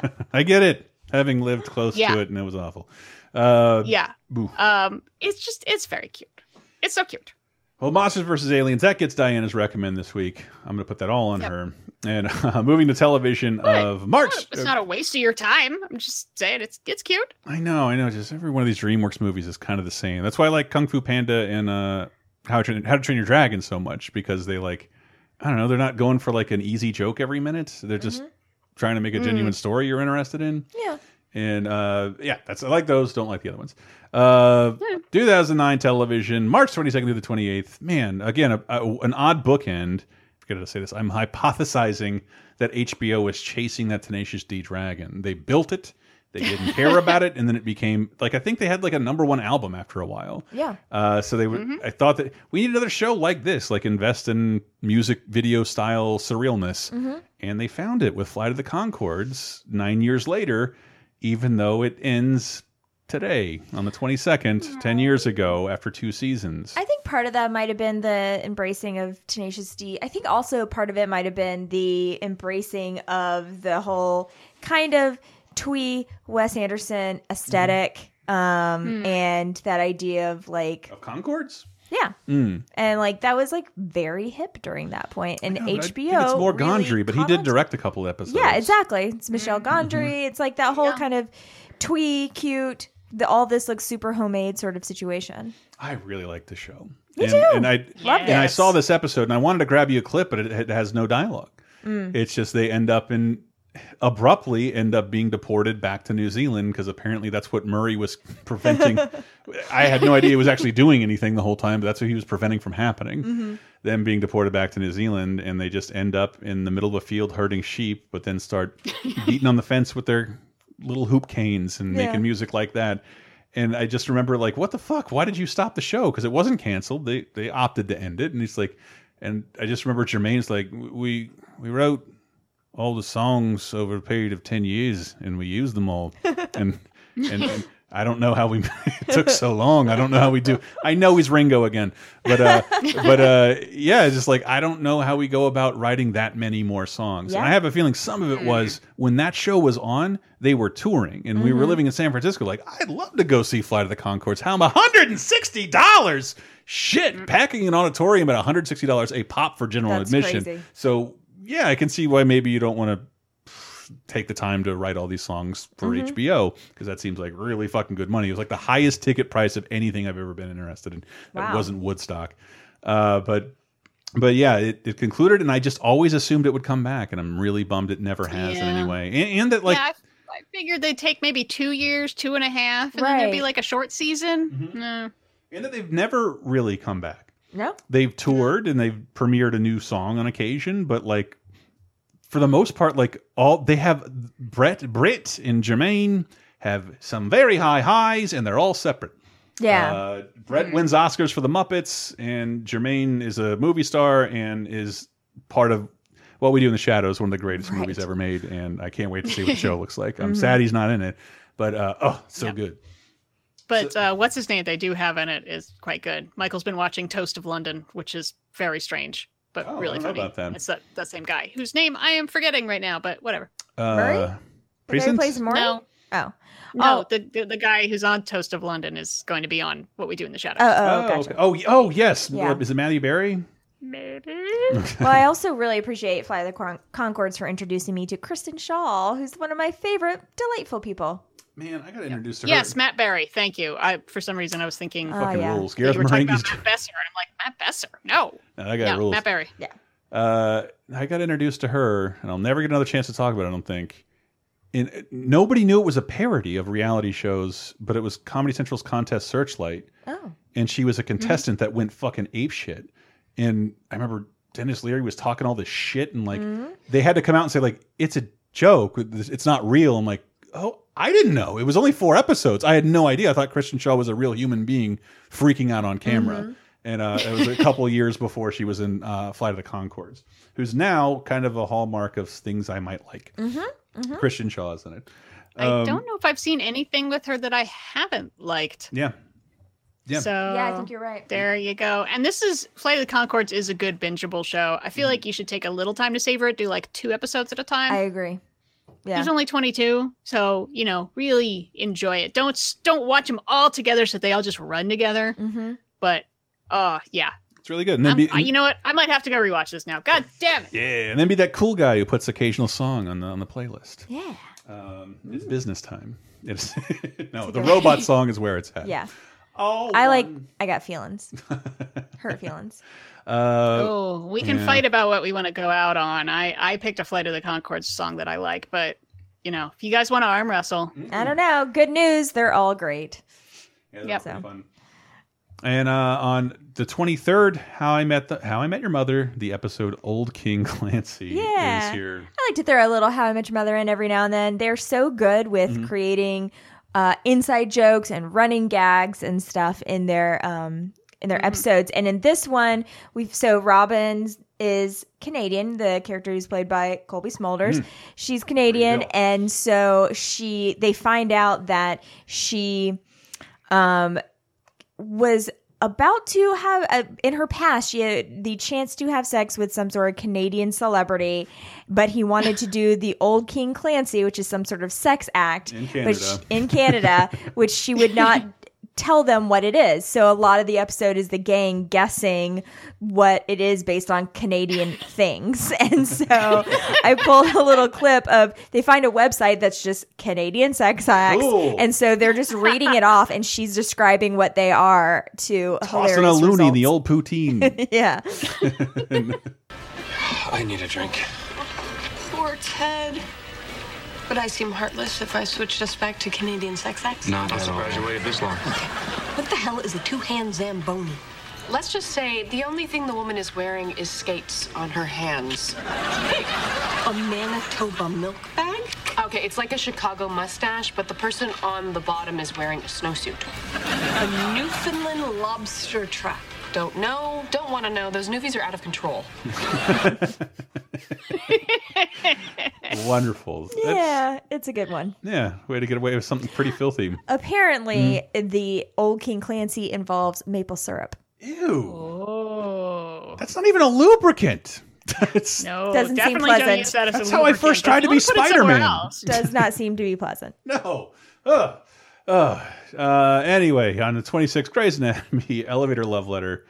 dicey." I get it. Having lived close Yeah. to it, and it was awful. Uh, yeah. boo. Um, it's just it's very cute. It's so cute. Well, Monsters versus Aliens, that gets Diana's recommend this week. I'm going to put that all on her. And uh, moving to television of March. It's not a waste of your time. I'm just saying it's it's cute. I know, I know. Just every one of these DreamWorks movies is kind of the same. That's why I like Kung Fu Panda and uh, How to Train, How to Train Your Dragon so much because they like, I don't know, they're not going for like an easy joke every minute. They're just trying to make a genuine Mm. story you're interested in. Yeah. And uh, yeah, that's I like those. Don't like the other ones. Uh, 2009 television, March 22nd through the 28th. Man, again, a, a- an odd bookend. I forget to say this. I'm hypothesizing that HBO was chasing that Tenacious D dragon. They built it. They didn't care about it, and then it became like I think they had like a number one album after a while. Yeah. Uh, so they would. I thought that we need another show like this, like invest in music video style surrealness, Mhm. and they found it with Flight of the Conchords nine years later, even though it ends today on the 22nd, 10 years ago after two seasons. I think part of that might have been the embracing of Tenacious D. I think also part of it might have been the embracing of the whole kind of twee Wes Anderson aesthetic um, and that idea of like of Conchords. Yeah. Mm. And like that was like very hip during that point. point, and No, but I HBO. it's more really Gondry, but he did direct a couple episodes. Yeah, exactly. It's Michel Mm-hmm. Gondry. It's like that whole kind of twee, cute. The, all this looks super homemade sort of situation. I really like the show. Me and, too. And I Loved and I saw this episode, and I wanted to grab you a clip, but it, it has no dialogue. Mm. It's just they end up in abruptly end up being deported back to New Zealand because apparently that's what Murray was preventing. I had no idea he was actually doing anything the whole time, but that's what he was preventing from happening. Mhm. Them being deported back to New Zealand, and they just end up in the middle of a field herding sheep, but then start beating on the fence with their little hoop canes and Yeah. making music like that. And I just remember, like, what the fuck? Why did you stop the show? Because it wasn't canceled. They they opted to end it, and he's like, and I just remember Jermaine's like, we we wrote all the songs over a period of 10 years and we used them all. And and, and I don't know how we it took so long. I don't know how we do I know he's Ringo again. But uh but uh yeah it's just like I don't know how we go about writing that many more songs. And I have a feeling some of it was when that show was on they were touring and we were Mhm. living in San Francisco. Like I'd love to go see Flight of the Conchords. How am $160 shit packing an auditorium at $160 a pop for general That's admission. crazy. so yeah, I can see why maybe you don't want to take the time to write all these songs for Mhm. HBO because that seems like really fucking good money. It was like the highest ticket price of anything I've ever been interested in. That Wow. wasn't Woodstock, uh, but but yeah, it, it concluded, and I just always assumed it would come back, and I'm really bummed it never has in any way. And, and that like yeah, I, I figured they'd take maybe two years, two and a half, and then there'd be like a short season. Mm-hmm. No. and that they've never really come back. No. they've toured and they've premiered a new song on occasion, but like for the most part, like all they have Bret, Britt, and Jermaine have some very high highs, and they're all separate. Yeah. Uh, Bret wins Oscars for the Muppets, and Jermaine is a movie star and is part of What We Do in the Shadows, one of the greatest Right. movies ever made, and I can't wait to see what the show looks like. I'm Mhm. sad he's not in it, but uh, oh, so Yep. good. But uh, what's his name? They do have in it is quite good. Michael's been watching Toast of London, which is very strange, but Oh, I really don't know funny. about that. It's that, that same guy whose name I am forgetting right now, but whatever. Murray? Uh, The guy who plays Maury? No. Oh. No, Oh. the, the the guy who's on Toast of London is going to be on What We Do in the Shadows. Oh, oh, Oh, gotcha. okay. oh, oh, yes. Yeah. What, is it Matthew Berry? Maybe. well, I also really appreciate Fly the Con- Conchords for introducing me to Kristen Schaal, who's one of my favorite delightful people. Man, I got to introduce to her. Yes, Matt Berry. Thank you. I for some reason I was thinking Oh, Fucking yeah. rules. Gareth you were talking about Matt Besser, and I'm like Matt Besser. No, No, that guy no, rules. Matt Berry. Yeah. Uh, I got introduced to her, and I'll never get another chance to talk about it. I don't think. And nobody knew it was a parody of reality shows, but it was Comedy Central's contest Searchlight, Oh. and she was a contestant that went fucking ape shit. And I remember Denis Leary was talking all this shit, and like Mm-hmm. they had to come out and say like it's a joke, it's not real. I'm like, oh, I didn't know. It was only four episodes. I had no idea. I thought Kristen Schaal was a real human being freaking out on camera. Mm-hmm. And uh, it was a couple years before she was in uh, Flight of the Conchords, who's now kind of a hallmark of things I might like. Mm-hmm. Mm-hmm. Kristen Schaal is in it. I Um, don't know if I've seen anything with her that I haven't liked. Yeah. Yeah. So Yeah, I think you're right. There you go. And this is Flight of the Conchords is a good bingeable show. I feel like you should take a little time to savor it. Do like two episodes at a time. I agree. Yeah. There's only 22, so you know, really enjoy it. Don't don't watch them all together so they all just run together. Mm-hmm. But uh, yeah, It's really good. And then be, I- you know what? I might have to go rewatch this now. God damn it! yeah, and then be that cool guy who puts occasional song on the on the playlist. Yeah. Um, it's business time. It's no, the Take robot song is where it's at. Yeah. Oh, I like. I got feelings. Hurt feelings. Uh, oh, we can yeah. fight about what we want to go out on. I I picked a Flight of the Conchords song that I like, but you know, if you guys want to arm wrestle, I don't know. Good news. They're all great. Yeah, that's Yep. pretty fun. And uh, on the 23rd, How I Met the How I Met Your Mother, the episode Old King Clancy Yeah. is here. I like to throw a little How I Met Your Mother in every now and then. They're so good with Mm-hmm. creating uh, inside jokes and running gags and stuff in their um, in their episodes. And in this one, we've so Robin's is Canadian. The character who's played by Cobie Smulders, Mm. she's Canadian, and so she they find out that she um was about to have a, in her past she had the chance to have sex with some sort of Canadian celebrity but he wanted to do the old King Clancy which is some sort of sex act In Canada. sh- in Canada which she would not tell them what it is so a lot of the episode is the gang guessing what it is based on Canadian things and so I pulled a little clip of they find a website that's just Canadian sex acts Cool. and so they're just reading it off and she's describing what they are to Tossing a hilarious loony in the old poutine. yeah I need a drink. Poor Ted. Would I seem heartless if I switched us back to Canadian sex acts? Not I'm surprised you waited this long. What the hell is a two-hand Zamboni? Let's just say the only thing the woman is wearing is skates on her hands. A Manitoba milk bag? Okay, it's like a Chicago mustache, but the person on the bottom is wearing a snowsuit. A Newfoundland lobster trap. Don't know, don't want to know. Those newfies are out of control. Wonderful. That's- Yeah, it's a good one. yeah, way to get away with something pretty filthy. Apparently, Mm. the old King Clancy involves maple syrup. Ew. Oh. That's not even a lubricant. it's, No, Doesn't seem definitely don't pleasant. use that as a That's how I lubricant. first tried If to you be wanna put it somewhere Spider-Man. else- Does not seem to be pleasant. No. Ugh. Ugh. Uh, anyway, on the 26th Grey's Anatomy elevator love letter.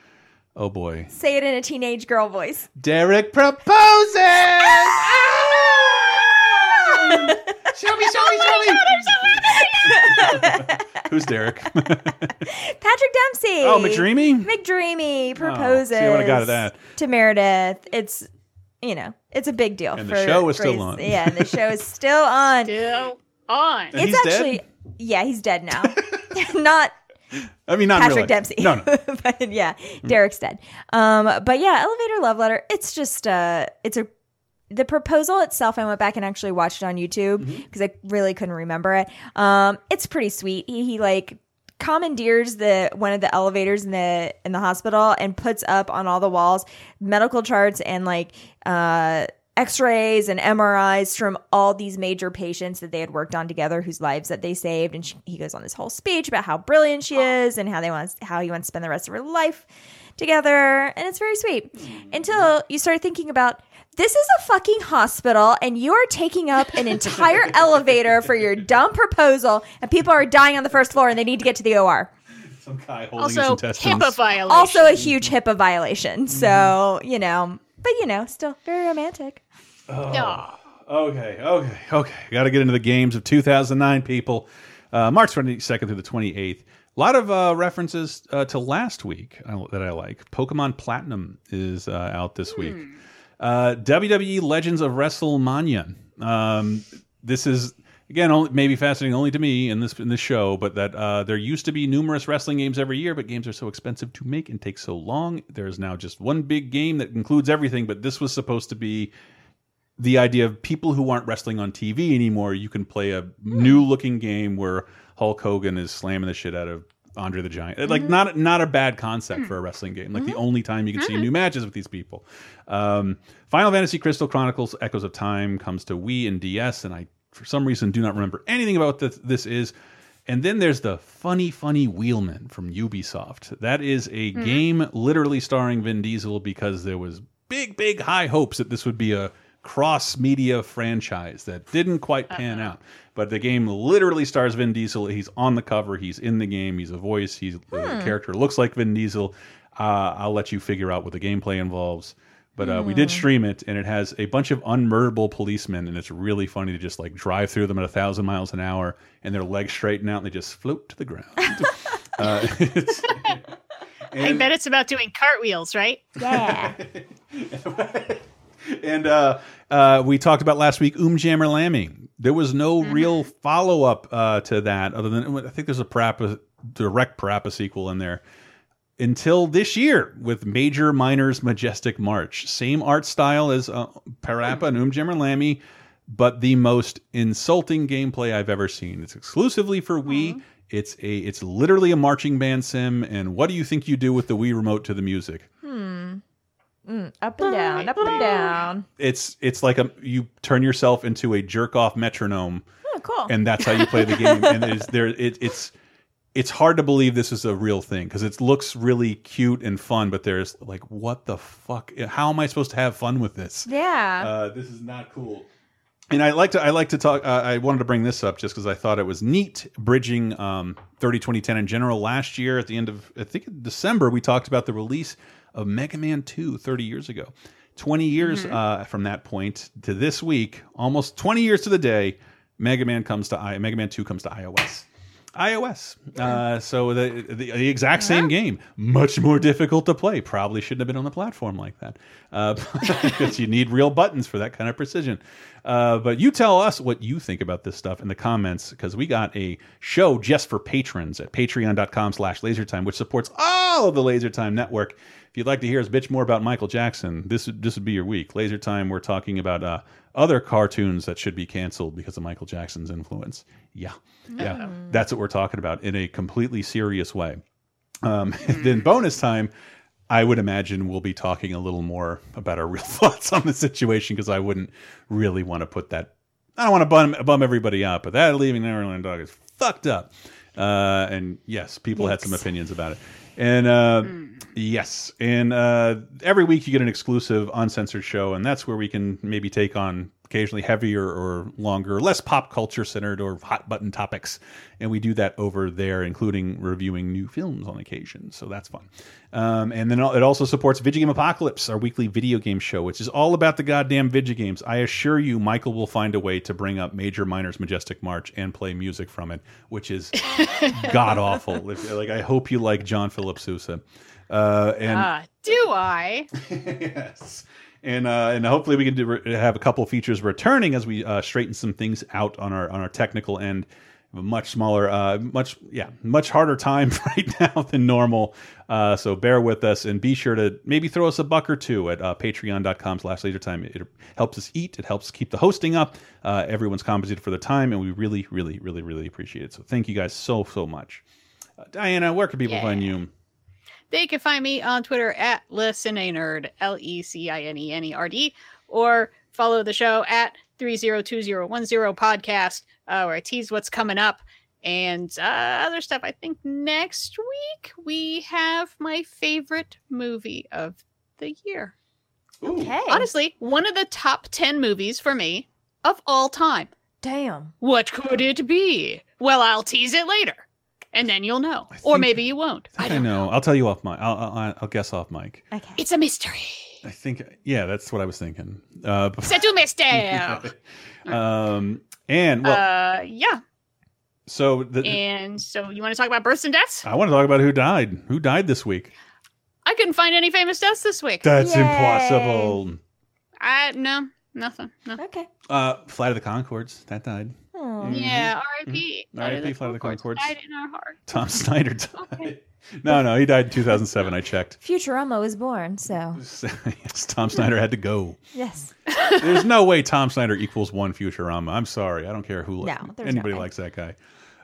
Oh boy. Say it in a teenage girl voice. Derek proposes. show me, show me, show me. Who's Derek? Patrick Dempsey. Oh, McDreamy? McDreamy Oh, proposes. see, I would've got that. to Meredith. It's you know, it's a big deal. And the show is still on. Yeah, the show is still on. Still on. And it's he's dead? Yeah, he's dead now. Not I mean, not Patrick life. Dempsey. No, no. but yeah, Derek's dead. Um, but yeah, elevator love letter. It's just uh, it's a the proposal itself. I went back and actually watched it on YouTube Mm-hmm. because I really couldn't remember it. Um, it's pretty sweet. He, he like commandeers the one of the elevators in the in the hospital and puts up on all the walls medical charts and like uh x-rays and mris from all these major patients that they had worked on together whose lives that they saved and she, he goes on this whole speech about how brilliant she is and how they want how he wants to spend the rest of her life together and it's very sweet mm-hmm. until you start thinking about this is a fucking hospital and you are taking up an entire elevator for your dumb proposal and people are dying on the first floor and they need to get to the OR. Some guy holding Also, his intestines. HIPAA violation. Also a huge HIPAA violation. So, mm-hmm. you know, but you know, still very romantic. Oh. Okay, okay, okay. Got to get into the games of 2009, people. Uh, March 22nd through the 28th. A lot of uh, references uh, to last week that I like. Pokemon Platinum is uh, out this week. Uh, WWE Legends of WrestleMania. Um, this is again only, maybe fascinating only to me in this in this show, but that uh, there used to be numerous wrestling games every year, but games are so expensive to make and take so long. There is now just one big game that includes everything. But this was supposed to be the idea of people who aren't wrestling on TV anymore. You can play a new looking game where Hulk Hogan is slamming the shit out of Andre the Giant. Like mm-hmm. not not a bad concept hmm. for a wrestling game. Like the mm-hmm. only time you can see mm-hmm. new matches with these people. Um, Final Fantasy Crystal Chronicles Echoes of Time comes to Wii and DS, and I for some reason do not remember anything about this, this is. And then there's the funny, funny Wheelman from Ubisoft. That is a game literally starring Vin Diesel because there was big, big high hopes that this would be a cross media franchise that didn't quite pan out. But the game literally stars Vin Diesel. He's on the cover. He's in the game. He's a voice. He's the character looks like Vin Diesel. Uh, I'll let you figure out what the gameplay involves. But uh, we did stream it, and it has a bunch of unmurderable policemen, and it's really funny to just like drive through them at a thousand miles an hour, and their legs straighten out, and they just float to the ground. uh, it's- I bet it's about doing cartwheels, right? Yeah. and uh, uh, we talked about last week Oom Jammer Lammy. There was no real follow up uh, to that, other than I think there's a Parappa, direct Parappa sequel in there until this year with Major Minor's Majestic March. Same art style as uh, Parappa and Oom Jammer Lammy, but the most insulting gameplay I've ever seen. It's exclusively for Wii. It's a it's literally a marching band sim. And what do you think you do with the Wii remote to the music? Hmm. Mm, up and down, up and down. It's it's like a you turn yourself into a jerk off metronome, Oh, cool. and that's how you play the game. and it's there it, it's it's hard to believe this is a real thing because it looks really cute and fun, but there's like what the fuck? How am I supposed to have fun with this? yeah. Uh, this is not cool. And I like to I like to talk. Uh, I wanted to bring this up just because I thought it was neat, bridging um, 30 2010 in general. Last year, at the end of I think December, we talked about the release of Mega Man 2 30 years ago. 20 years uh, from that point to this week, almost 20 years to the day, Mega Man comes to I Mega Man 2 comes to iOS. iOS. Uh, so the, the the exact same game, much more difficult to play. Probably shouldn't have been on the platform like that uh, because you need real buttons for that kind of precision. Uh, but you tell us what you think about this stuff in the comments because we got a show just for patrons at patreon.com slash lasertime, which supports all of the Lasertime network. If you'd like to hear us bitch more about Michael Jackson, this would this would be your week. Laser Time, we're talking about uh, other cartoons that should be canceled because of Michael Jackson's influence. Yeah, yeah, that's what we're talking about in a completely serious way. Um, then bonus time, I would imagine we'll be talking a little more about our real thoughts on the situation because I wouldn't really want to put that. I don't want to bum, bum everybody out, but that leaving Neverland Dog is fucked up. Uh, and yes, people had some opinions about it. And uh, yes, and uh, every week you get an exclusive uncensored show, and that's where we can maybe take on occasionally heavier or longer, less pop culture centered or hot button topics. And we do that over there, including reviewing new films on occasion. So that's fun. Um, and then it also supports Video Game Apocalypse, our weekly video game show, which is all about the goddamn video games. I assure you, Michael will find a way to bring up Major Minor's Majestic March and play music from it, which is god awful. If, like, I hope you like John Philip Sousa. Uh, and Ah, do I? yes. And uh, and hopefully we can do, have a couple features returning as we uh, straighten some things out on our on our technical end. A much smaller, uh, much yeah, much harder time right now than normal. Uh, so bear with us and be sure to maybe throw us a buck or two at uh, Patreon.com/slash LaserTime. It helps us eat. It helps keep the hosting up. Uh, everyone's compensated for the time, and we really, really, really, really appreciate it. So thank you guys so so much. Uh, Diana, where can people Yeah. find you? They can find me on Twitter at Listen a Nerd, L E C I N E N E R D, or follow the show at 302010 podcast, uh, where I tease what's coming up and uh, other stuff. I think next week we have my favorite movie of the year. Okay. Honestly, one of the top 10 movies for me of all time. Damn. What could it be? Well, I'll tease it later. And then you'll know. Or maybe you won't. I, don't know. I'll tell you off mic. I'll, I'll, I'll guess off mic. Okay. It's a mystery. I think, yeah, that's what I was thinking. Uh, C'est un mystère. um, and well, uh, yeah. so the, And so you want to talk about births and deaths? I want to talk about who died. Who died this week? I couldn't find any famous deaths this week. That's impossible. I no, nothing. No. Okay. Uh, Flight of the Conchords. That died. Yeah, R.I.P. R.I.P. Flight of the Conchords. Died in our heart. Tom Snyder died. No, no, he died in 2007. I checked. Futurama was born, so yes, Tom Snyder had to go. yes. There's no way Tom Snyder equals one Futurama. I'm sorry. I don't care who No, anybody no likes that guy.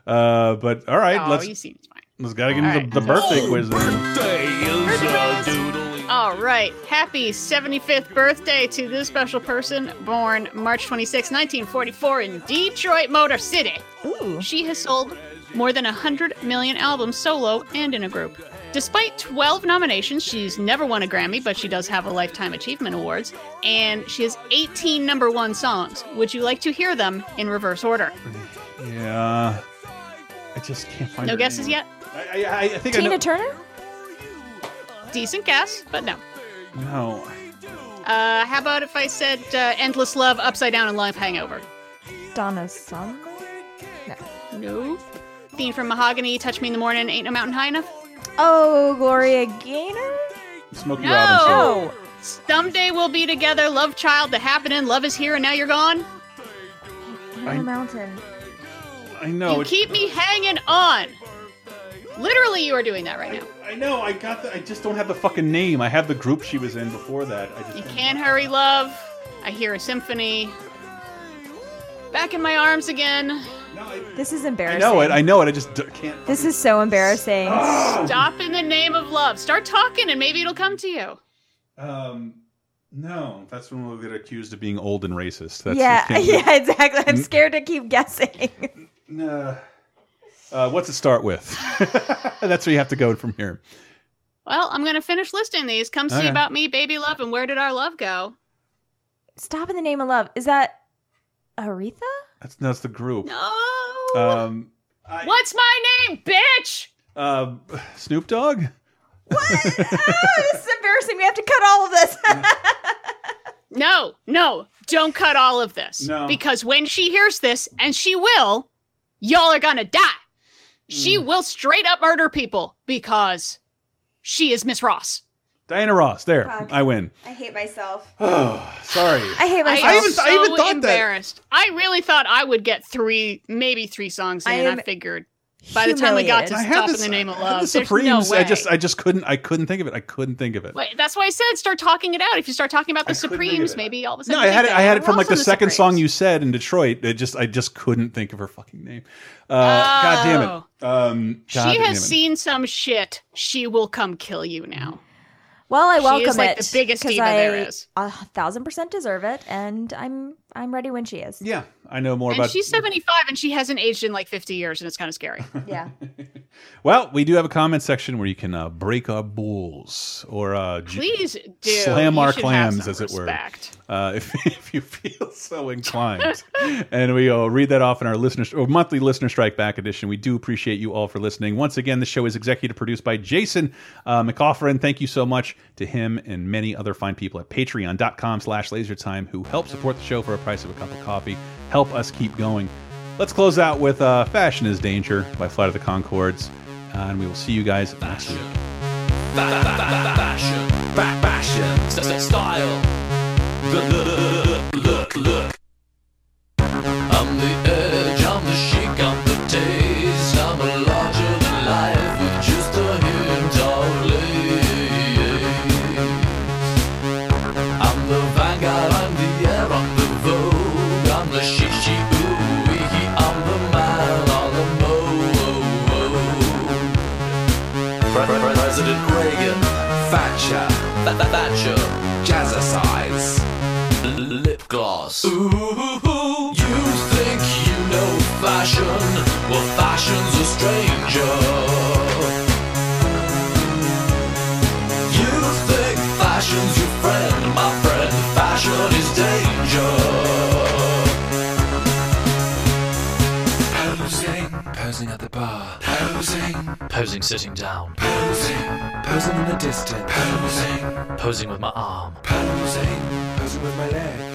Uh, but all right, Oh, let's he seems fine. let's gotta get All into right. the, the birthday quiz. Then. All right. Happy 75th birthday to this special person born March 26, 1944 in Detroit Motor City. Ooh. She has sold more than 100 million albums solo and in a group. Despite 12 nominations, she's never won a Grammy, but she does have a Lifetime Achievement Awards, and she has 18 number one songs. Would you like to hear them in reverse order? Yeah, I just can't find. It. No her guesses name. yet? I, I, I think I Tina know. Turner? Decent guess, but no. No, Uh, how about if I said uh, Endless Love, Upside Down, and Life Hangover? Donna's Summer? No. No. Theme from Mahogany, Touch Me in the Morning, Ain't No Mountain High Enough? Oh, Gloria Gaynor? Smokey Robinson. No! Someday we'll be together, Love Child, The Happening, Love is Here, and Now You're Gone. Hannah Mountain. I know. you it- keep me hanging on. Literally, you are doing that right now. I know. I got. The, I just don't have the fucking name. I have the group she was in before that. I just. You can't hurry, love. I hear a symphony. Back in my arms again. This is embarrassing. I embarrassing. know it. I know it. I just d- can't. This is so embarrassing. Stop in the name of love. Start talking, and maybe it'll come to you. Um, no, that's when we'll get accused of being old and racist. That's, yeah, can't- yeah, exactly. I'm scared to keep guessing. Nah. Uh, what's it start with? that's where you have to go from here. Well, I'm going to finish listing these. Come see Okay. about me, baby love, and where did our love go? Stop in the name of love. Is that Aretha? That's that's the group. No. Um, What's my name, bitch? uh, Snoop Dogg. What? Oh, this is embarrassing. We have to cut all of this. No, no, don't cut all of this. No. Because when she hears this, and she will, y'all are gonna die. She mm. will straight up murder people because she is Miss Ross. Diana Ross. There, Fuck. I win. I hate myself. Oh, sorry. I hate myself. I, I even- so I even thought that- embarrassed. I really thought I would get three, maybe three songs in. I and am I figured by the time we got to I "Stop had in the Name of Love," the there's Supremes. no way. I just, I just couldn't, I couldn't think of it. I couldn't think of it. Wait, that's why I said start talking it out. If you start talking about the couldn't think of Supremes, maybe all of a sudden. No. I had it. I had it from like Ross the second Supremes. song you said in Detroit. It just, I just couldn't think of her fucking name. Uh, God damn it. Um, God She has it. seen some shit. She will come kill you now. Well, I She welcome is, like, it. the biggest 'cause diva I there is. A thousand percent deserve it, and I'm I'm ready when she is. Yeah, I know more and about. she's 75 and she hasn't aged in like 50 years, and it's kind of scary. Yeah. Well, we do have a comment section where you can uh, break our bulls or uh, Please do. slam You our clams, some as it were, uh, if, if you feel so inclined. and we will read that off in our listener or monthly listener strike back edition. We do appreciate you all for listening. Once again, the show is executive produced by Jason uh, McCaughren. Thank you so much to him and many other fine people at patreon.com slash lasertime who help support the show for a price of a cup of coffee. Help us keep going. Let's close out with uh, Fashion is Danger by Flight of the Conchords. Uh, and we will see you guys next week. Fashion, fashion, s- style. Gloss. Ooh, you think you know fashion? Well, fashion's a stranger. You think fashion's your friend, my friend? Fashion is danger. Posing, posing at the bar. Posing, posing sitting down. Posing, posing in the distance. Posing, posing with my arm. Posing, posing with my leg.